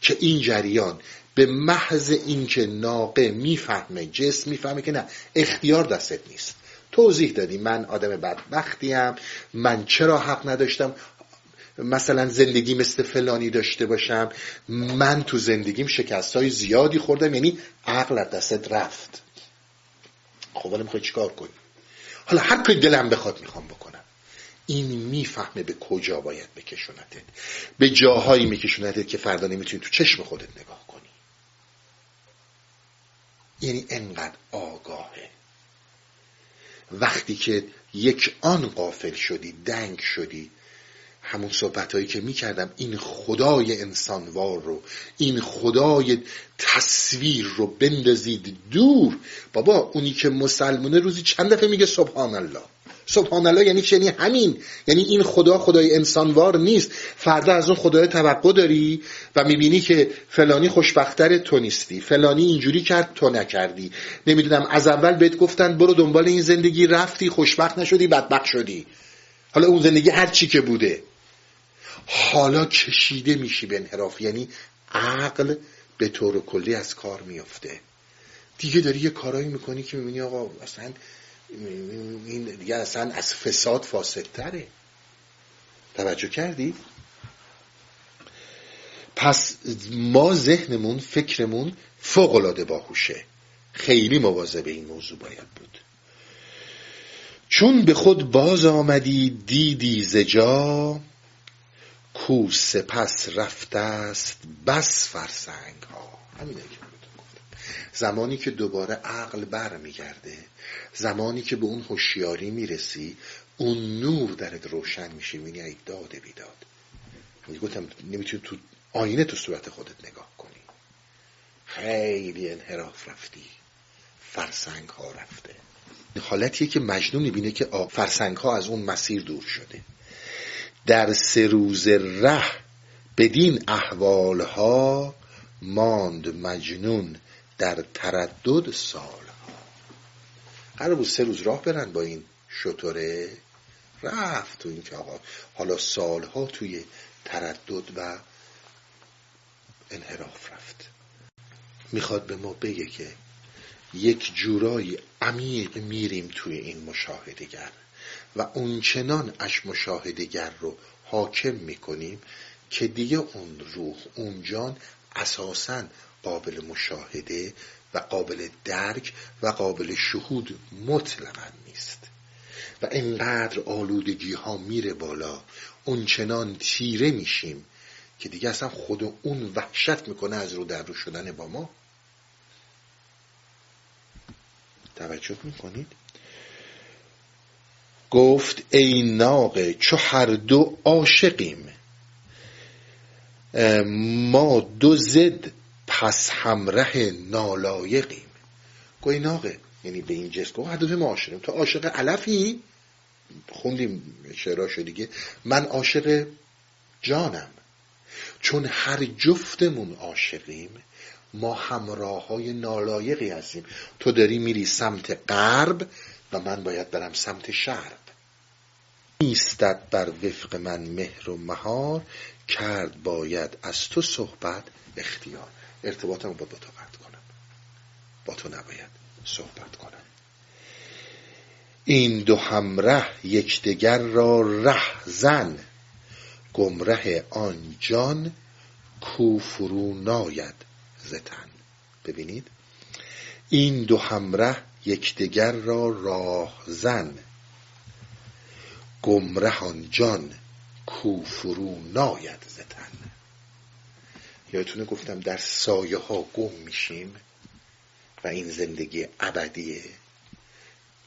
که این جریان به محض اینکه ناقه می‌فهمه جسم می‌فهمه که نه اختیار دستت نیست. توضیح دادی من آدم بدبختیم. من چرا حق نداشتم مثلا زندگی مثل فلانی داشته باشم؟ من تو زندگیم شکست های زیادی خوردم یعنی عقل از دستت رفت. خب حالا می‌خوای چیکار کنی؟ حالا هر کاری دلم بخواد می‌خوام بکنم. این می‌فهمه به کجا باید بکشونتت. به جاهایی میکشونتت که فردا نمی‌تونی تو چشم خودت نگاه کنی. یعنی انقدر آگاهه. وقتی که یک آن قافل شدی دنگ شدی همون صحبت هایی که می‌کردم این خدای انسانوار رو این خدای تصویر رو بندازید دور. بابا اونی که مسلمونه روزی چند دفعه میگه سبحان الله. سبحان الله یعنی چه؟ یعنی همین. یعنی این خدا خدای انسانوار نیست. فردا از اون خدای توقع داری و می‌بینی که فلانی خوشبختر تو نیستی. فلانی اینجوری کرد تو نکردی. نمی‌دونم از اول بهت گفتن برو دنبال این زندگی. رفتی خوشبخت نشدی بدبخت شدی. حالا اون زندگی هر چی که بوده. حالا کشیده میشی به انحراف. یعنی عقل به طور کلی از کار میفته دیگه داری یه کارایی می‌کنی که می‌بینی آقا اصلا این دیگه اصلا از فساد فاسدتره. توجه کردی؟ پس ما ذهنمون فکرمون فوق باهوشه. خیلی مواظب این موضوع باید بود. چون به خود باز آمدی دیدی زجا کو سپس رفته است بس فرسنگ ها همینه که زمانی که دوباره عقل بر میگرده زمانی که به اون هوشیاری می‌رسی اون نور درت روشن میشه می‌بینی ای داده بیداد گفتم نمی‌تونی تو آینه تو صورت خودت نگاه کنی. خیلی انحراف رفتی. فرسنگ ها رفته. حالتیه که مجنون می‌بینه که فرسنگ ها از اون مسیر دور شده. در سه روز ره بدین احوال ها ماند مجنون در تردد سالها قرار بود سه روز راه برن با این شطوره. رفت تو این که آقا حالا سالها توی تردد و انحراف رفت. می‌خواد به ما بگه که یک جورایی عمیق میریم توی این مشاهدگر و اونچنان اش مشاهدگر رو حاکم می‌کنیم که دیگه اون روح اون جان اساسا قابل مشاهده و قابل درک و قابل شهود مطلقا نیست. و اینقدر آلودگی ها میره بالا اونچنان تیره میشیم که دیگه اصلا خود اون وحشت می‌کنه از رو در رو شدن با ما. توجه می‌کنید؟ گفت ای ناقه چو هر دو عاشقیم ما دو زد پس همره نالایقیم. گوی ناقه یعنی به این جس گفت ما عاشقیم. تو عاشق علفی؟ خوندیم شعراشو دیگه. من عاشق جانم. چون هر جفتمون عاشقیم ما همراه های نالایقی هستیم. تو داری میری سمت غرب و من باید برم سمت شرق. نیستد بر وفق من مهر و مهار. کرد باید از تو صحبت اختیار. ارتباطم با تو قطع کنم. با تو نباید صحبت کنم. این دو همره یکدیگر را ره زن گمره آن جان کو فرو ناید زتن ببینید. این دو همره یکدیگر را راه زن گمره آن جان کو فرو ناید زتن یادتونه گفتم در سایه ها گم میشیم و این زندگی ابدیه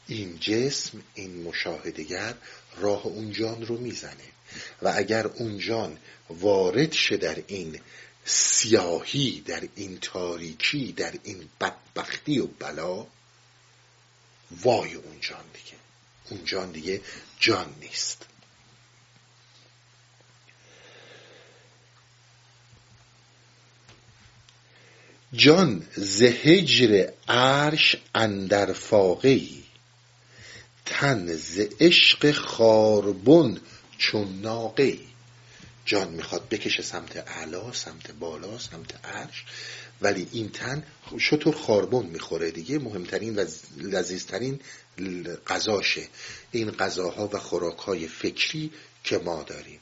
این جسم این مشاهدگر راه اون جان رو می‌زنه. و اگر اون جان وارد شه در این سیاهی در این تاریکی در این بدبختی و بلا وای اون جان دیگه. اون جان دیگه جان نیست. جان ز هجر عرش اندر فاقهی تن ز عشق خاربن چون ناقه جان می‌خواد بکشه سمت اعلا سمت بالا سمت عرش. ولی این تن شطور خاربون می‌خوره دیگه. مهمترین و لذیذترین غذاشه این غذاها و خوراکهای فکری که ما داریم.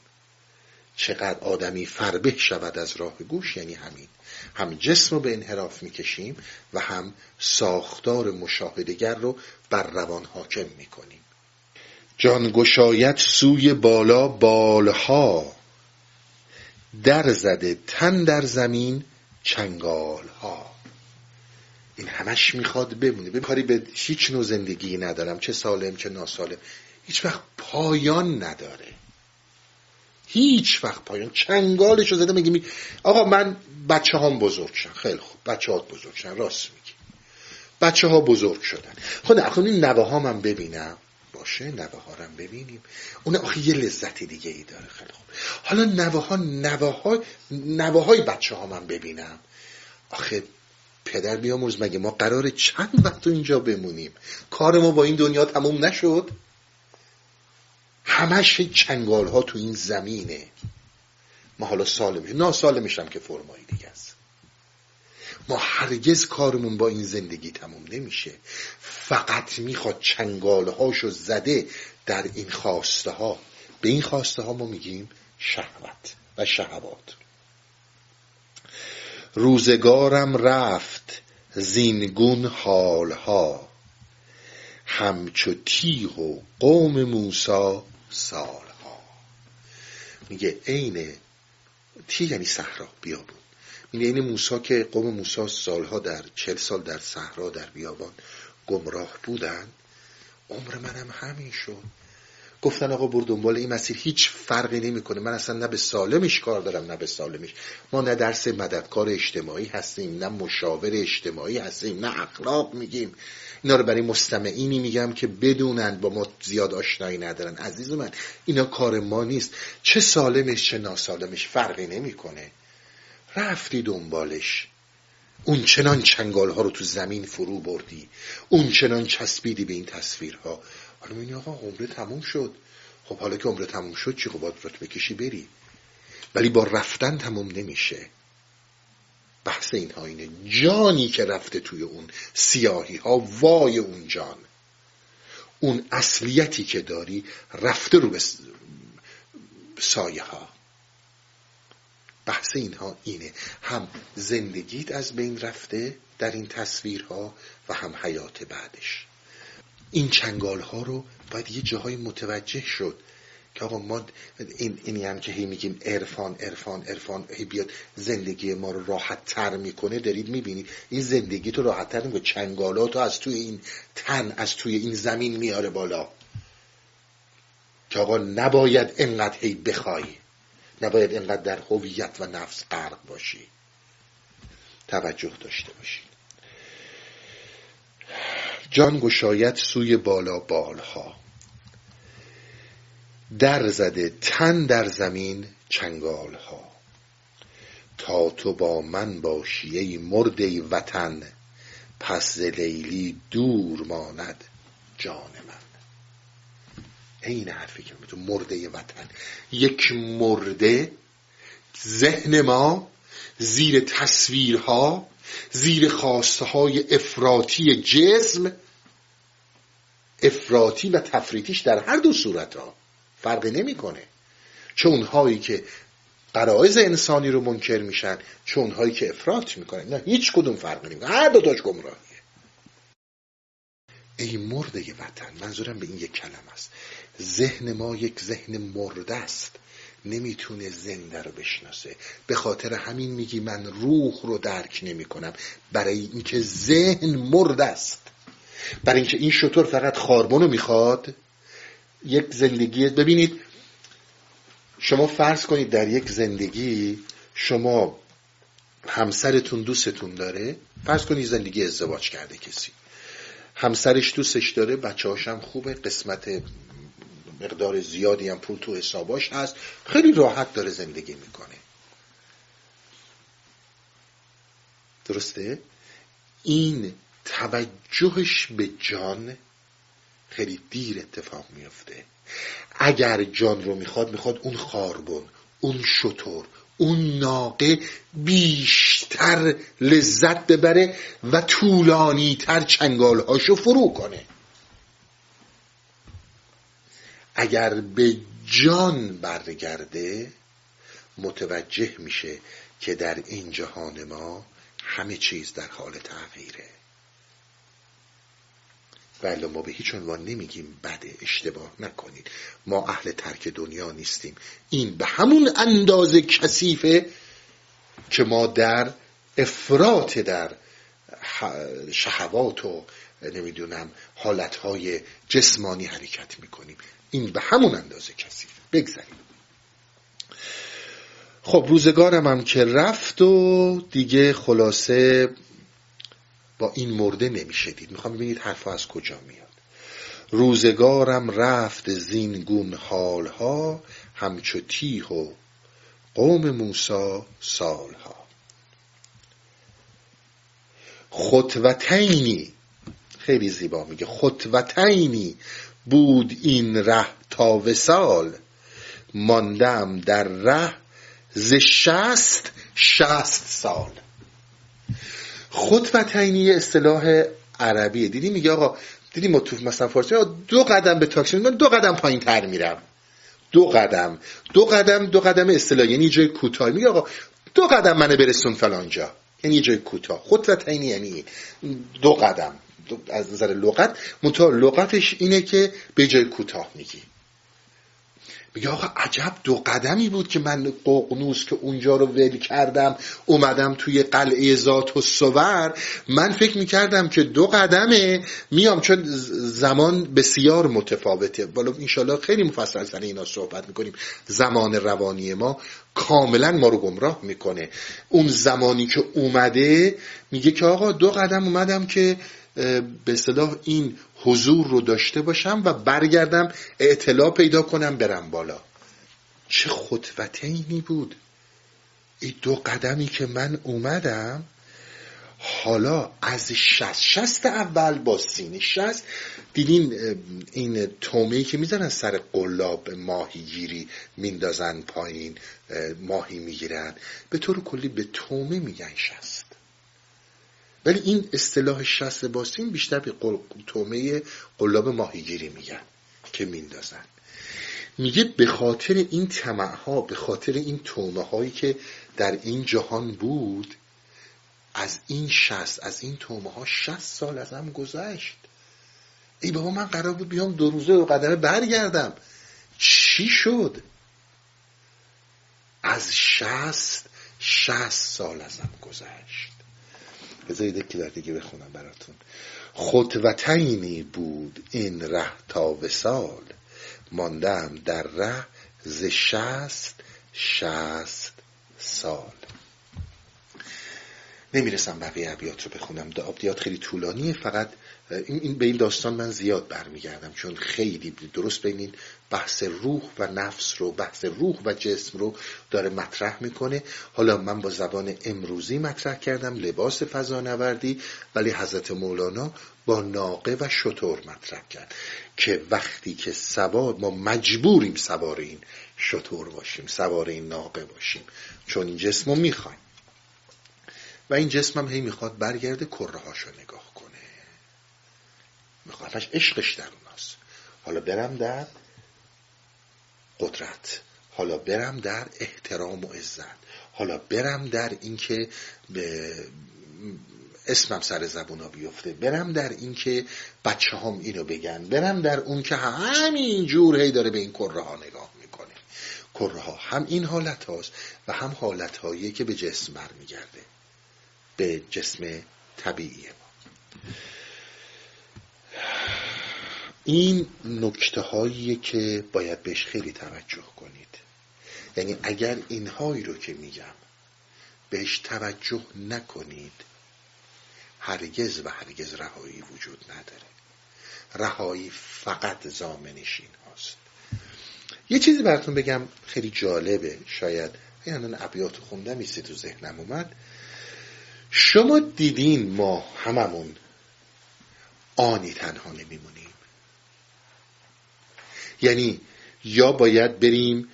چقدر آدمی فربه شود از راه گوش یعنی همین. هم جسم رو به انحراف می‌کشیم و هم ساختار مشاهدگر رو بر روان حاکم می‌کنیم. جان گشایت سوی بالا بالها. در زده تن در زمین چنگال ها این همش می‌خواد بمونه. به کاری به هیچ نوع زندگی ندارم. چه سالم چه ناسالم. هیچ وقت پایان نداره. هیچ وقت پایان. چنگالش رو زده میگی آقا من بچه هم بزرگ شن خیلی خوب. بچه ها بزرگ شن راست میگی. بچه ها بزرگ شدن. خب نه این نوه ها من ببینم. باشه نوه ها هم ببینیم. اون آخه یه لذت دیگه ای داره. خیلی خوب. حالا نوه ها نوه های, نوه های بچه ها من ببینم. آخه پدر بیامرز مگه ما قرار چند وقت اینجا بمونیم؟ کار ما با این دنیا تموم نشد؟ همش چنگال ها تو این زمینه. ما حالا سالمه ناسالمش هم که فرمایی دیگه است. ما هرگز کارمون با این زندگی تموم نمیشه. فقط می‌خواد چنگال هاشو زده در این خواسته ها. به این خواسته ها ما میگیم شهوت و شهوات. روزگارم رفت زینگون حالها. همچو تیغ و قوم موسا سالها. میگه عین تیغ یعنی صحرا؟ بیابون. میگه این موسا که قوم موسا سالها در چل سال در صحرا در بیابان گمراه بودن عمر منم همین شد. گفتن آقا بر دنبال این مسیر هیچ فرقی نمی‌کنه. من اصلا نه به سالمش کار دارم نه به سالمش. ما نه درس مددکار اجتماعی هستیم نه مشاور اجتماعی هستیم نه اخلاق میگیم. اینا رو برای مستمعینی میگم که بدونن با ما زیاد آشنایی ندارن. عزیز من اینا کار ما نیست. چه سالمش چه ناسالمش فرقی نمی‌کنه. رفتی دنبالش. اون چنان چنگال ها رو تو زمین فرو بردی. اون چنان چسبیدی به این تصویرها. حالا میگه آقا عمره تموم شد. خب حالا که عمره تموم شد چی خب باید بکشی بری؟ ولی با رفتن تموم نمیشه. بحث اینها اینه. جانی که رفته توی اون سیاهی ها وای اون جان. اون اصلیتی که داری رفته رو به سایه ها بحث اینها اینه. هم زندگیت از بین رفته در این تصویرها و هم حیات بعدش. این چنگال ها رو باید یه جاهای متوجه شد که آقا ما این اینی هم که هی میگیم عرفان عرفان عرفان هی بیاد زندگی ما رو راحت تر می‌کنه دارید می‌بینید؟ این زندگی تو راحت تر می‌کنه چنگالات از توی این تن از توی این زمین میاره بالا. که آقا نباید انقدر هی بخوای. نباید انقدر در هویت و نفس غرق باشی. توجه داشته باشید جان گشایت سوی بالا بالها. در زده تن در زمین چنگال ها تا تو با من باشی ای مرد وطن پس ز لیلی دور ماند جان من. این حرفی که تو مرده وطن. یک مرده ذهن ما زیر تصویرها زیر خواسته های افراطی جسم افراطی و تفریطیش در هر دو صورت ها فرقی نمی‌کنه. چون هایی که قرائز انسانی رو منکر میشن چون هایی که افراط می‌کنن. نه هیچ کدوم فرق نمی‌کنه. هر دو تاش گمراهیه. ای مرده وطن منظورم به این یک کلم است. ذهن ما یک ذهن مرده است. نمی‌تونه زنده رو بشناسه. به خاطر همین میگی من روح رو درک نمی‌کنم. برای اینکه ذهن مرده است. برای اینکه این شطور فقط خاربون رو می‌خواد یک زندگی ببینید شما فرض کنید در یک زندگی شما همسرتون دوستتون داره فرض کنید زندگی ازدواج کرده کسی همسرش دوستش داره بچه هم خوبه قسمت مقدار زیادی هم پول تو حساباش هست خیلی راحت داره زندگی می‌کنه درسته؟ این توجهش به جان خیلی دیر اتفاق میفته اگر جان رو می‌خواد می‌خواد اون خاربون اون شطور اون ناقه بیشتر لذت ببره و طولانی تر چنگالهاشو فرو کنه. اگر به جان برگرده متوجه میشه که در این جهان ما همه چیز در حال تغییره. بله ما به هیچ عنوان نمیگیم بده اشتباه نکنید. ما اهل ترک دنیا نیستیم. این به همون اندازه کثیفه که ما در افراط در شهوات و نمی‌دونم حالتهای جسمانی حرکت می‌کنیم. این به همون اندازه کثیفه. بگذاریم. خب روزگارم هم که رفت و دیگه خلاصه با این مرده نمیشه می‌خوام ببینید حرفا از کجا میاد. روزگارم رفت زین گون حالها همچو تیه و قوم موسا سالها. خطوتینی خیلی زیبا میگه خطوتینی بود این ره تا وسال ماندم در ره ز شست شست سال. خطوتینی اصطلاح عربیه. دیدی میگه آقا دیدی ما تو مثلا فارسی دو قدم به تاکسی من دو قدم پایین تر میرم. دو قدم. دو قدم دو قدم اصطلاح. یعنی جای کوتاه. میگه آقا دو قدم منو برسون فلانجا یعنی جای کوتاه. خطوتینی یعنی دو قدم. از نظر لغت منتها لغتش اینه که به جای کوتاه میگی. میگه آقا عجب دو قدمی بود که من ققنوس که اونجا رو ول کردم اومدم توی قلعه ذات و سور من فکر می‌کردم که دو قدمه میام چون زمان بسیار متفاوته. بالا انشالله خیلی مفصل سر اینا صحبت می‌کنیم. زمان روانی ما کاملا ما رو گمراه می‌کنه. اون زمانی که اومده میگه که آقا دو قدم اومدم که به صلاح این حضور رو داشته باشم و برگردم اطلاع پیدا کنم برم بالا. چه خطوتینی بود. این دو قدمی که من اومدم حالا از شست شست اول با سینه شست دیدین این تومه که می‌زنن سر قلاب ماهیگیری میندازن پایین ماهی می‌گیرن. به طور کلی به تومه میگن شست ولی این اصطلاح شست باسین بیشتر به تومه قلاب ماهیگیری میگن که میندازن. میگه به خاطر این طمع ها به خاطر این تومه هایی که در این جهان بود از این شست از این تومه ها شست سال از هم گذشت. ای بابا من قرار بود بیام دو روزه و قدمه برگردم. چی شد؟ از شست شست سال ازم گذشت. بذارید یک در دیگه بخونم براتون. خطوتینی بود این ره تا وسال ماندم در ره ز شست شست سال. نمی‌رسم بقیه ابیات رو بخونم. ابیات خیلی طولانیه فقط این به این داستان من زیاد برمیگردم چون خیلی درست بین این بحث روح و نفس رو بحث روح و جسم رو داره مطرح می‌کنه. حالا من با زبان امروزی مطرح کردم لباس فضانوردی ولی حضرت مولانا با ناقه و شطور مطرح کرد که وقتی که سوار ما مجبوریم سوار این شطور باشیم سوار این ناقه باشیم چون این جسم رو می‌خوایم. و این جسم هم هی می‌خواد برگرده کره هاشو نگاه کنه. میخوادش عشقش در اوناست. حالا برم در. قدرت. حالا برم در احترام و عزت. حالا برم در اینکه به اسمم سر زبونا بیفته. برم در اینکه بچه هم اینو بگن. برم در اون که همین جور هی داره به این کره ها نگاه می‌کنه. کره ها هم این حالت هاست و هم حالت هایی که به جسم برمیگرده. به جسم طبیعی ما. این نکته هایی که باید بهش خیلی توجه کنید. یعنی اگر اینهایی رو که میگم بهش توجه نکنید هرگز و هرگز رهایی وجود نداره. رهایی فقط زامنشین هاست. یه چیزی براتون بگم خیلی جالبه. شاید این ابیات خوندم ایستی تو ذهنم اومد. شما دیدین ما هممون آنی تنها نمیمونیم. یعنی یا باید بریم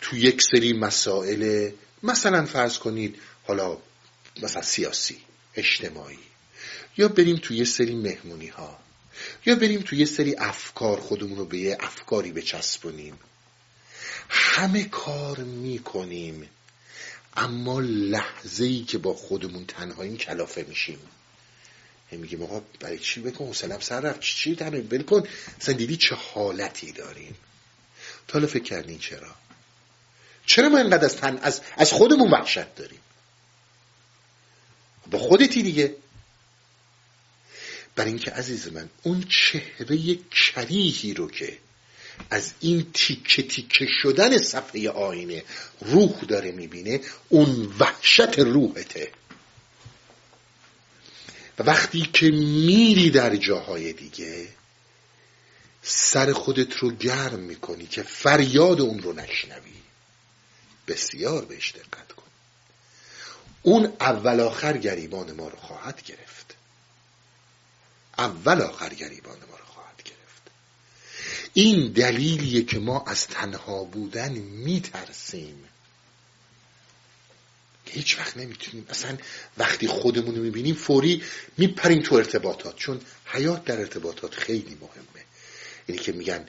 تو یک سری مسائل مثلا فرض کنید حالا مثلا سیاسی اجتماعی یا بریم توی یه سری مهمونی ها یا بریم توی یه سری افکار خودمون رو به یه افکاری بچسبونیم. همه کار می‌کنیم اما لحظه ای که با خودمون تنهاییم کلافه میشیم. میگیم آقا برای چی بکن؟ حسنم سر رفت. چی تنهایی بلکن اصلا دیدی چه حالتی داریم تا فکر کردین چرا؟ چرا ما اینقدر از, تن... از... از خودمون وحشت داریم؟ با خودتی دیگه. برای اینکه عزیز من اون چهره کریهی رو که از این تیکه تیکه شدن صفحه آینه روح داره می‌بینه اون وحشت روحته. و وقتی که میری در جاهای دیگه سر خودت رو گرم می‌کنی که فریاد اون رو نشنوی. بسیار بهش دقت کن. اون اول آخر گریبان ما رو خواهد گرفت. اول آخر گریبان ما رو خواهد گرفت. این دلیلیه که ما از تنها بودن میترسیم. هیچ وقت نمی‌تونیم. اصلا وقتی خودمون رو می‌بینیم فوری میپریم تو ارتباطات. چون حیات در ارتباطات خیلی مهمه. یعنی که میگن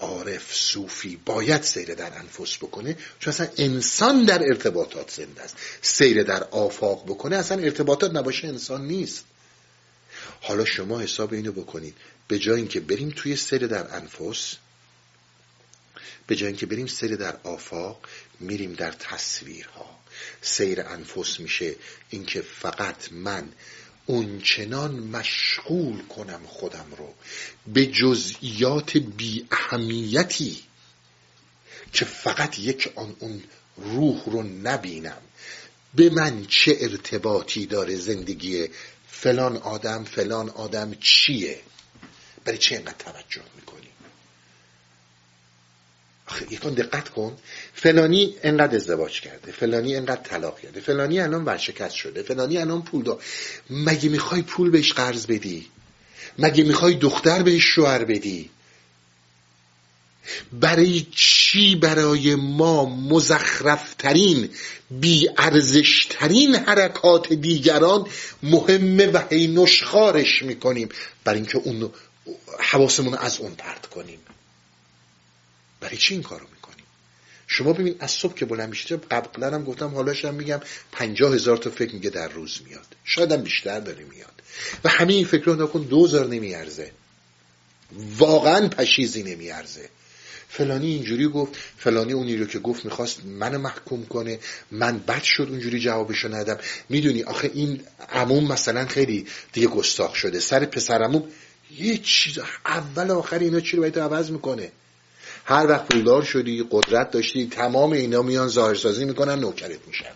عارف صوفی باید سیر در انفس بکنه. چون اصلا انسان در ارتباطات زنده است. سیر در آفاق بکنه اصلا ارتباطات نباشه انسان نیست. حالا شما حساب اینو بکنید. به جای اینکه بریم توی سیر در انفس به جای اینکه بریم سیر در آفاق میریم در تصویرها. سیر انفس میشه. اینکه فقط من اونچنان مشغول کنم خودم رو. به جزئیات بی اهمیتی که فقط یک آن اون روح رو نبینم. به من چه ارتباطی داره زندگی فلان آدم فلان آدم چیه؟ برای چه اینقدر توجه می‌کنی؟ یکان دقت کن. فلانی انقدر ازدواج کرده فلانی انقدر طلاق کرده فلانی الان ورشکست شده فلانی الان پول دار مگه می‌خوای پول بهش قرض بدی؟ مگه می‌خوای دختر بهش شوهر بدی؟ برای چی برای ما مزخرفترین بیارزشترین حرکات دیگران مهمه و هی نشخارش می‌کنیم؟ برای اینکه اون حواسمون از اون پرت کنیم. برای چی این کارو می‌کنیم شما ببین از صبح که بلند میشه قبلا هم گفتم حالاش هم میگم پنجاه هزار تا فکر میگه در روز میاد. شاید هم بیشتر داره میاد. و همه این فکر رو نکن دوزار نمیارزه. واقعا پشیزی نمیارزه. فلانی اینجوری گفت فلانی اونی رو که گفت می‌خواست من محکوم کنه. من بد شد اونجوری جوابشو ندم. می‌دونی آخه این عموم مثلا خیلی دیگه گستاخ شده. سر پسر عموم یه چیز اول آخر اینا چی رو باید عوض می‌کنه؟ هر وقت پولدار شدی قدرت داشتی تمام اینا میان ظاهرسازی می‌کنن نوکرت میشن.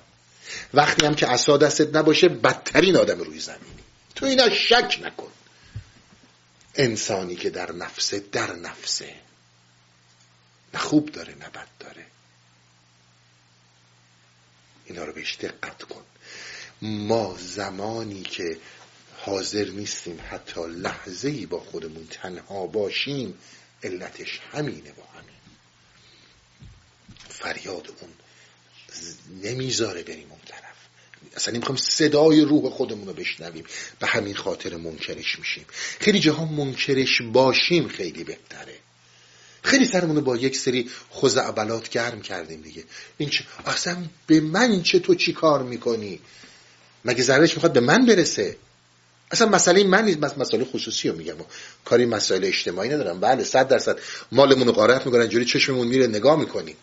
وقتی هم که عصا دستت نباشه بدترین آدم روی زمینی تو اینا شک نکن. انسانی که در نفسه در نفسه. نه خوب داره نه بد داره. اینا رو بهش دقت کن. ما زمانی که حاضر نیستیم حتی لحظه ای با خودمون تنها باشیم علتش همینه با فریاد اون نمی‌ذاره بریم اون طرف. اصلا نمی‌خوام صدای روح خودمون رو بشنویم. به همین خاطر منکرش میشیم. خیلی جاها منکرش باشیم خیلی بهتره. خیلی سرمون با یک سری خزعبلات گرم کردیم دیگه. این چه اصلا به من چه تو چی کار می‌کنی؟ مگه ضررش می‌خواد به من برسه؟ اصلا مسئله من نیست. بس مسئله خصوصی رو میگم. کاری مسائل اجتماعی ندارم. بله صد درصد. مالمون رو غارت می‌کنن جوری چشممون میره نگاه می‌کنیم.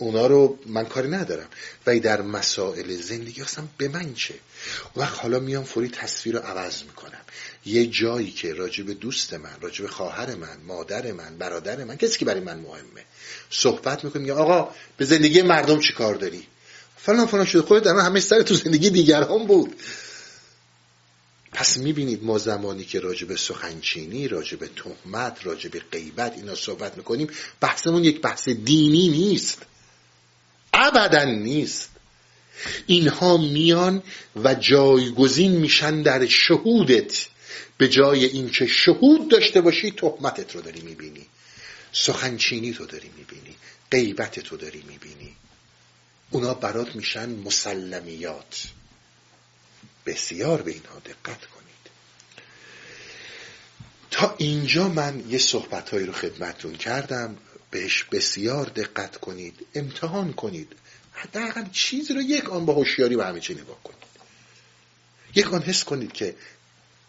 اونا رو من کاری ندارم. ولی در مسائل زندگی اصلا به من چه؟ وقت حالا میام فوری تصویر رو عوض می‌کنم. یه جایی که راجب دوست من راجب خواهر من مادر من برادر من کسی که برای من مهمه صحبت می‌کنم میگم آقا به زندگی مردم چی کار داری؟ فلان فلان شده. خودت در همه سر تو زندگی دیگران بود. پس می‌بینید ما زمانی که راجب سخنچینی راجب تهمت راجب غیبت اینا صحبت می‌کنیم بحثمون یک بحث دینی نیست. ابدا نیست. اینها میان و جایگزین میشن در شهودت. به جای اینکه شهود داشته باشی تهمتت رو داری می‌بینی. سخنچینی تو داری می‌بینی. غیبت تو داری می‌بینی. اونا برات میشن مسلمیات. بسیار به اینها دقت کنید. تا اینجا من یه صحبتهایی رو خدمتون کردم. بهش بسیار دقت کنید امتحان کنید. حداقل چیزی رو یک آن با هوشیاری و همه چی نگاه کنید. یک آن حس کنید که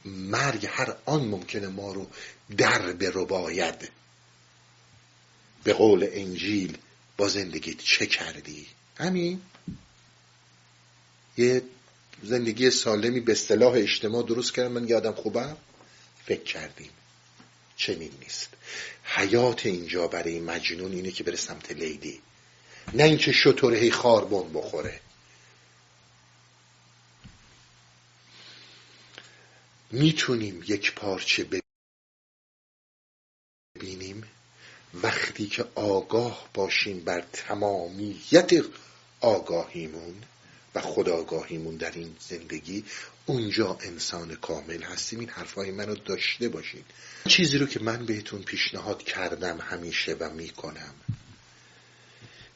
مرگ هر آن ممکنه ما رو در رو باید به قول انجیل با زندگیت چه کردی؟ همین. یه زندگی سالمی به اصطلاح اجتماع درست کردم من یادم خوبم؟ فکر کردیم. چنین نیست. حیات اینجا برای مجنون اینه که بره سمت لیدی نه اینکه شطور هی خاربون بخوره. می‌تونیم یک پارچه ببینیم. وقتی که آگاه باشیم بر تمامیت آگاهیمون و خداگاهیمون در این زندگی اونجا انسان کامل هستیم. این حرفای منو داشته باشید. چیزی رو که من بهتون پیشنهاد کردم همیشه و می‌کنم.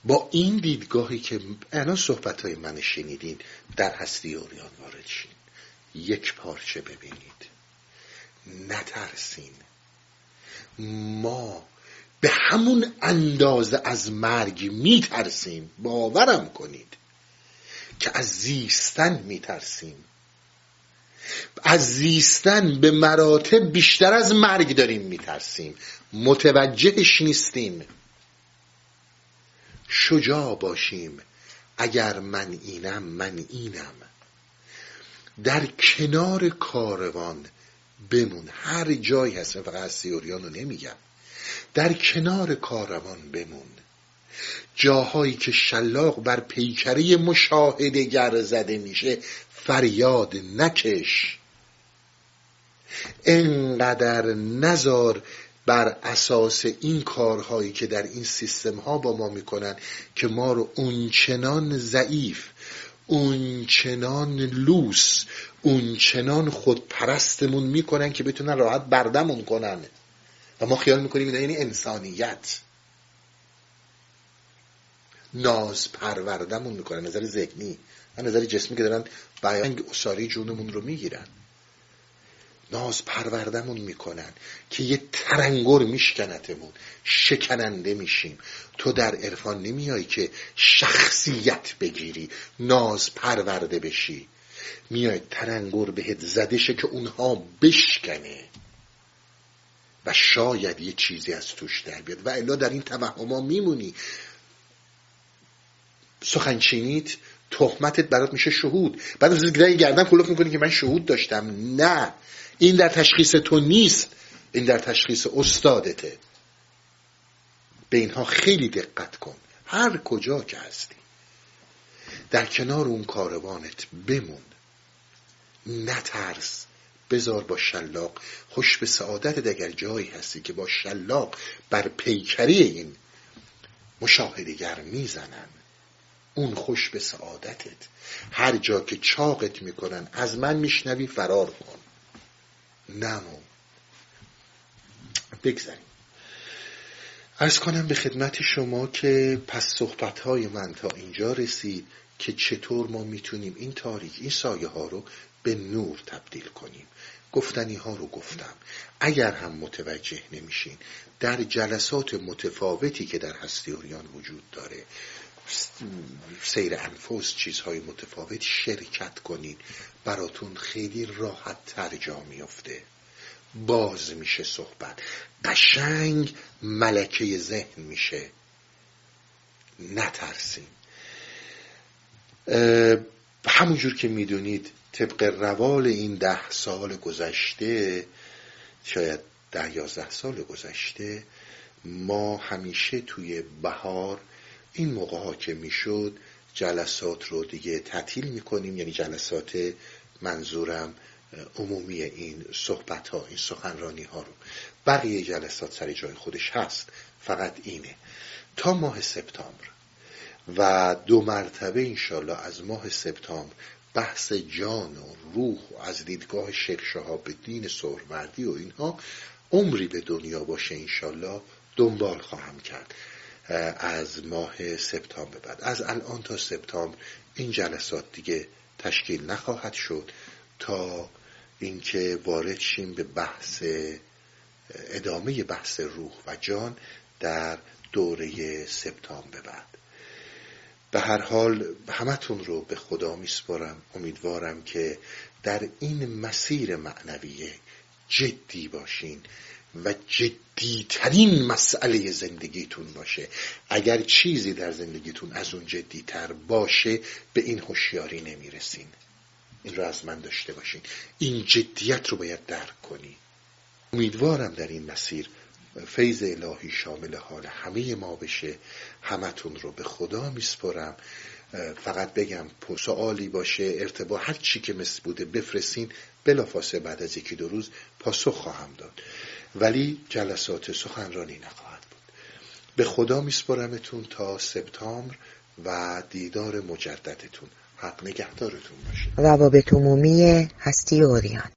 با این دیدگاهی که الان صحبت های من شنیدین در هستی اوریان وارد شین. یک پارچه ببینید. نترسین. ما به همون اندازه از مرگ میترسیم. باورم کنید. که از زیستن میترسیم. از زیستن به مراتب بیشتر از مرگ داریم میترسیم. متوجهش نیستیم. شجاع باشیم. اگر من اینم من اینم. در کنار کاروان بمون. هر جایی هست فقط از سیوریان رو نمیگم. در کنار کاروان بمون. جاهایی که شلاق بر پیکره مشاهده گر زده میشه فریاد نکش. انقدر نزار بر اساس این کارهایی که در این سیستم ها با ما می‌کنن که ما رو اونچنان ضعیف اونچنان لوس اونچنان خود پرستمون می‌کنن که بتونن راحت بردمون کنن. و ما خیال می‌کنیم این یعنی انسانیت. ناز پروردمون می‌کنن نظر ذهنی. و نظر جسمی که دارن بیان اصاری جونمون رو می‌گیرن. ناز پروردمون می‌کنن که یه ترنگر میشکنتمون شکننده میشیم. تو در عرفان نمیای که شخصیت بگیری ناز پرورده بشی. میای ترنگر بهت زده شه که اونها بشکنه. و شاید یه چیزی از توش در بیاد. و الا در این توهما میمونی. سخنچینیت تهمتت برات میشه شهود. بعد از گردن کلوف می‌کنی که من شهود داشتم. نه. این در تشخیص تو نیست. این در تشخیص استادته. به اینها خیلی دقت کن. هر کجا که هستی. در کنار اون کاروانت بمون. نترس. بزار با شلاق. خوش به سعادت اگر جایی هستی که با شلاق بر پیکری این مشاهدگر می‌زنن. اون خوش به سعادتت. هر جا که چاقت می‌کنن از من میشنوی فرار کن. نمو بگذاریم. ارز کنم به خدمت شما که پس صحبت های من تا اینجا رسید که چطور ما می‌تونیم این تاریک این سایه ها رو به نور تبدیل کنیم. گفتنی ها رو گفتم. اگر هم متوجه نمیشین در جلسات متفاوتی که در هستی اوریان وجود داره سیر انفس چیزهای متفاوت شرکت کنید براتون خیلی راحت تر جا میفته باز میشه صحبت. قشنگ ملکه ذهن میشه. نترسین. همونجور که می‌دونید طبق روال این ده سال گذشته شاید ده یازده سال گذشته ما همیشه توی بهار این موقع ها که می‌شد جلسات رو دیگه تعطیل می‌کنیم یعنی جلسات منظورم عمومی این صحبت ها این سخنرانی ها رو. بقیه جلسات سر جای خودش هست. فقط اینه. تا ماه سپتامبر. و دو مرتبه انشالله از ماه سپتامبر بحث جان و روح و از دیدگاه شیخ به دین سهروردی و اینها عمری به دنیا باشه انشالله دنبال خواهم کرد. از ماه سپتامبر بعد. از الان تا سپتامبر این جلسات دیگه تشکیل نخواهد شد تا اینکه وارد شیم به بحث ادامه بحث روح و جان در دوره سپتامبر بعد. به هر حال همتون رو به خدا میسپارم. امیدوارم که در این مسیر معنویه جدی باشین. و جدیترین مسئله زندگیتون باشه. اگر چیزی در زندگیتون از اون جدیتر باشه به این هوشیاری نمی‌رسین. این رو از من داشته باشین. این جدیت رو باید درک کنی امیدوارم در این مسیر فیض الهی شامل حال همه ما بشه. همتون رو به خدا میسپرم فقط بگم سوالی باشه ارتباط هر چی که مثل بوده بفرستین. بلافاصله بعد از یکی دو روز پاسخ خواهم داد. ولی جلسات سخنرانی نخواهد بود. به خدا میسپرمتون تا سپتامبر و دیدار مجددتون. حق نگهدارتون باشه. روابط عمومی هستی اوریان.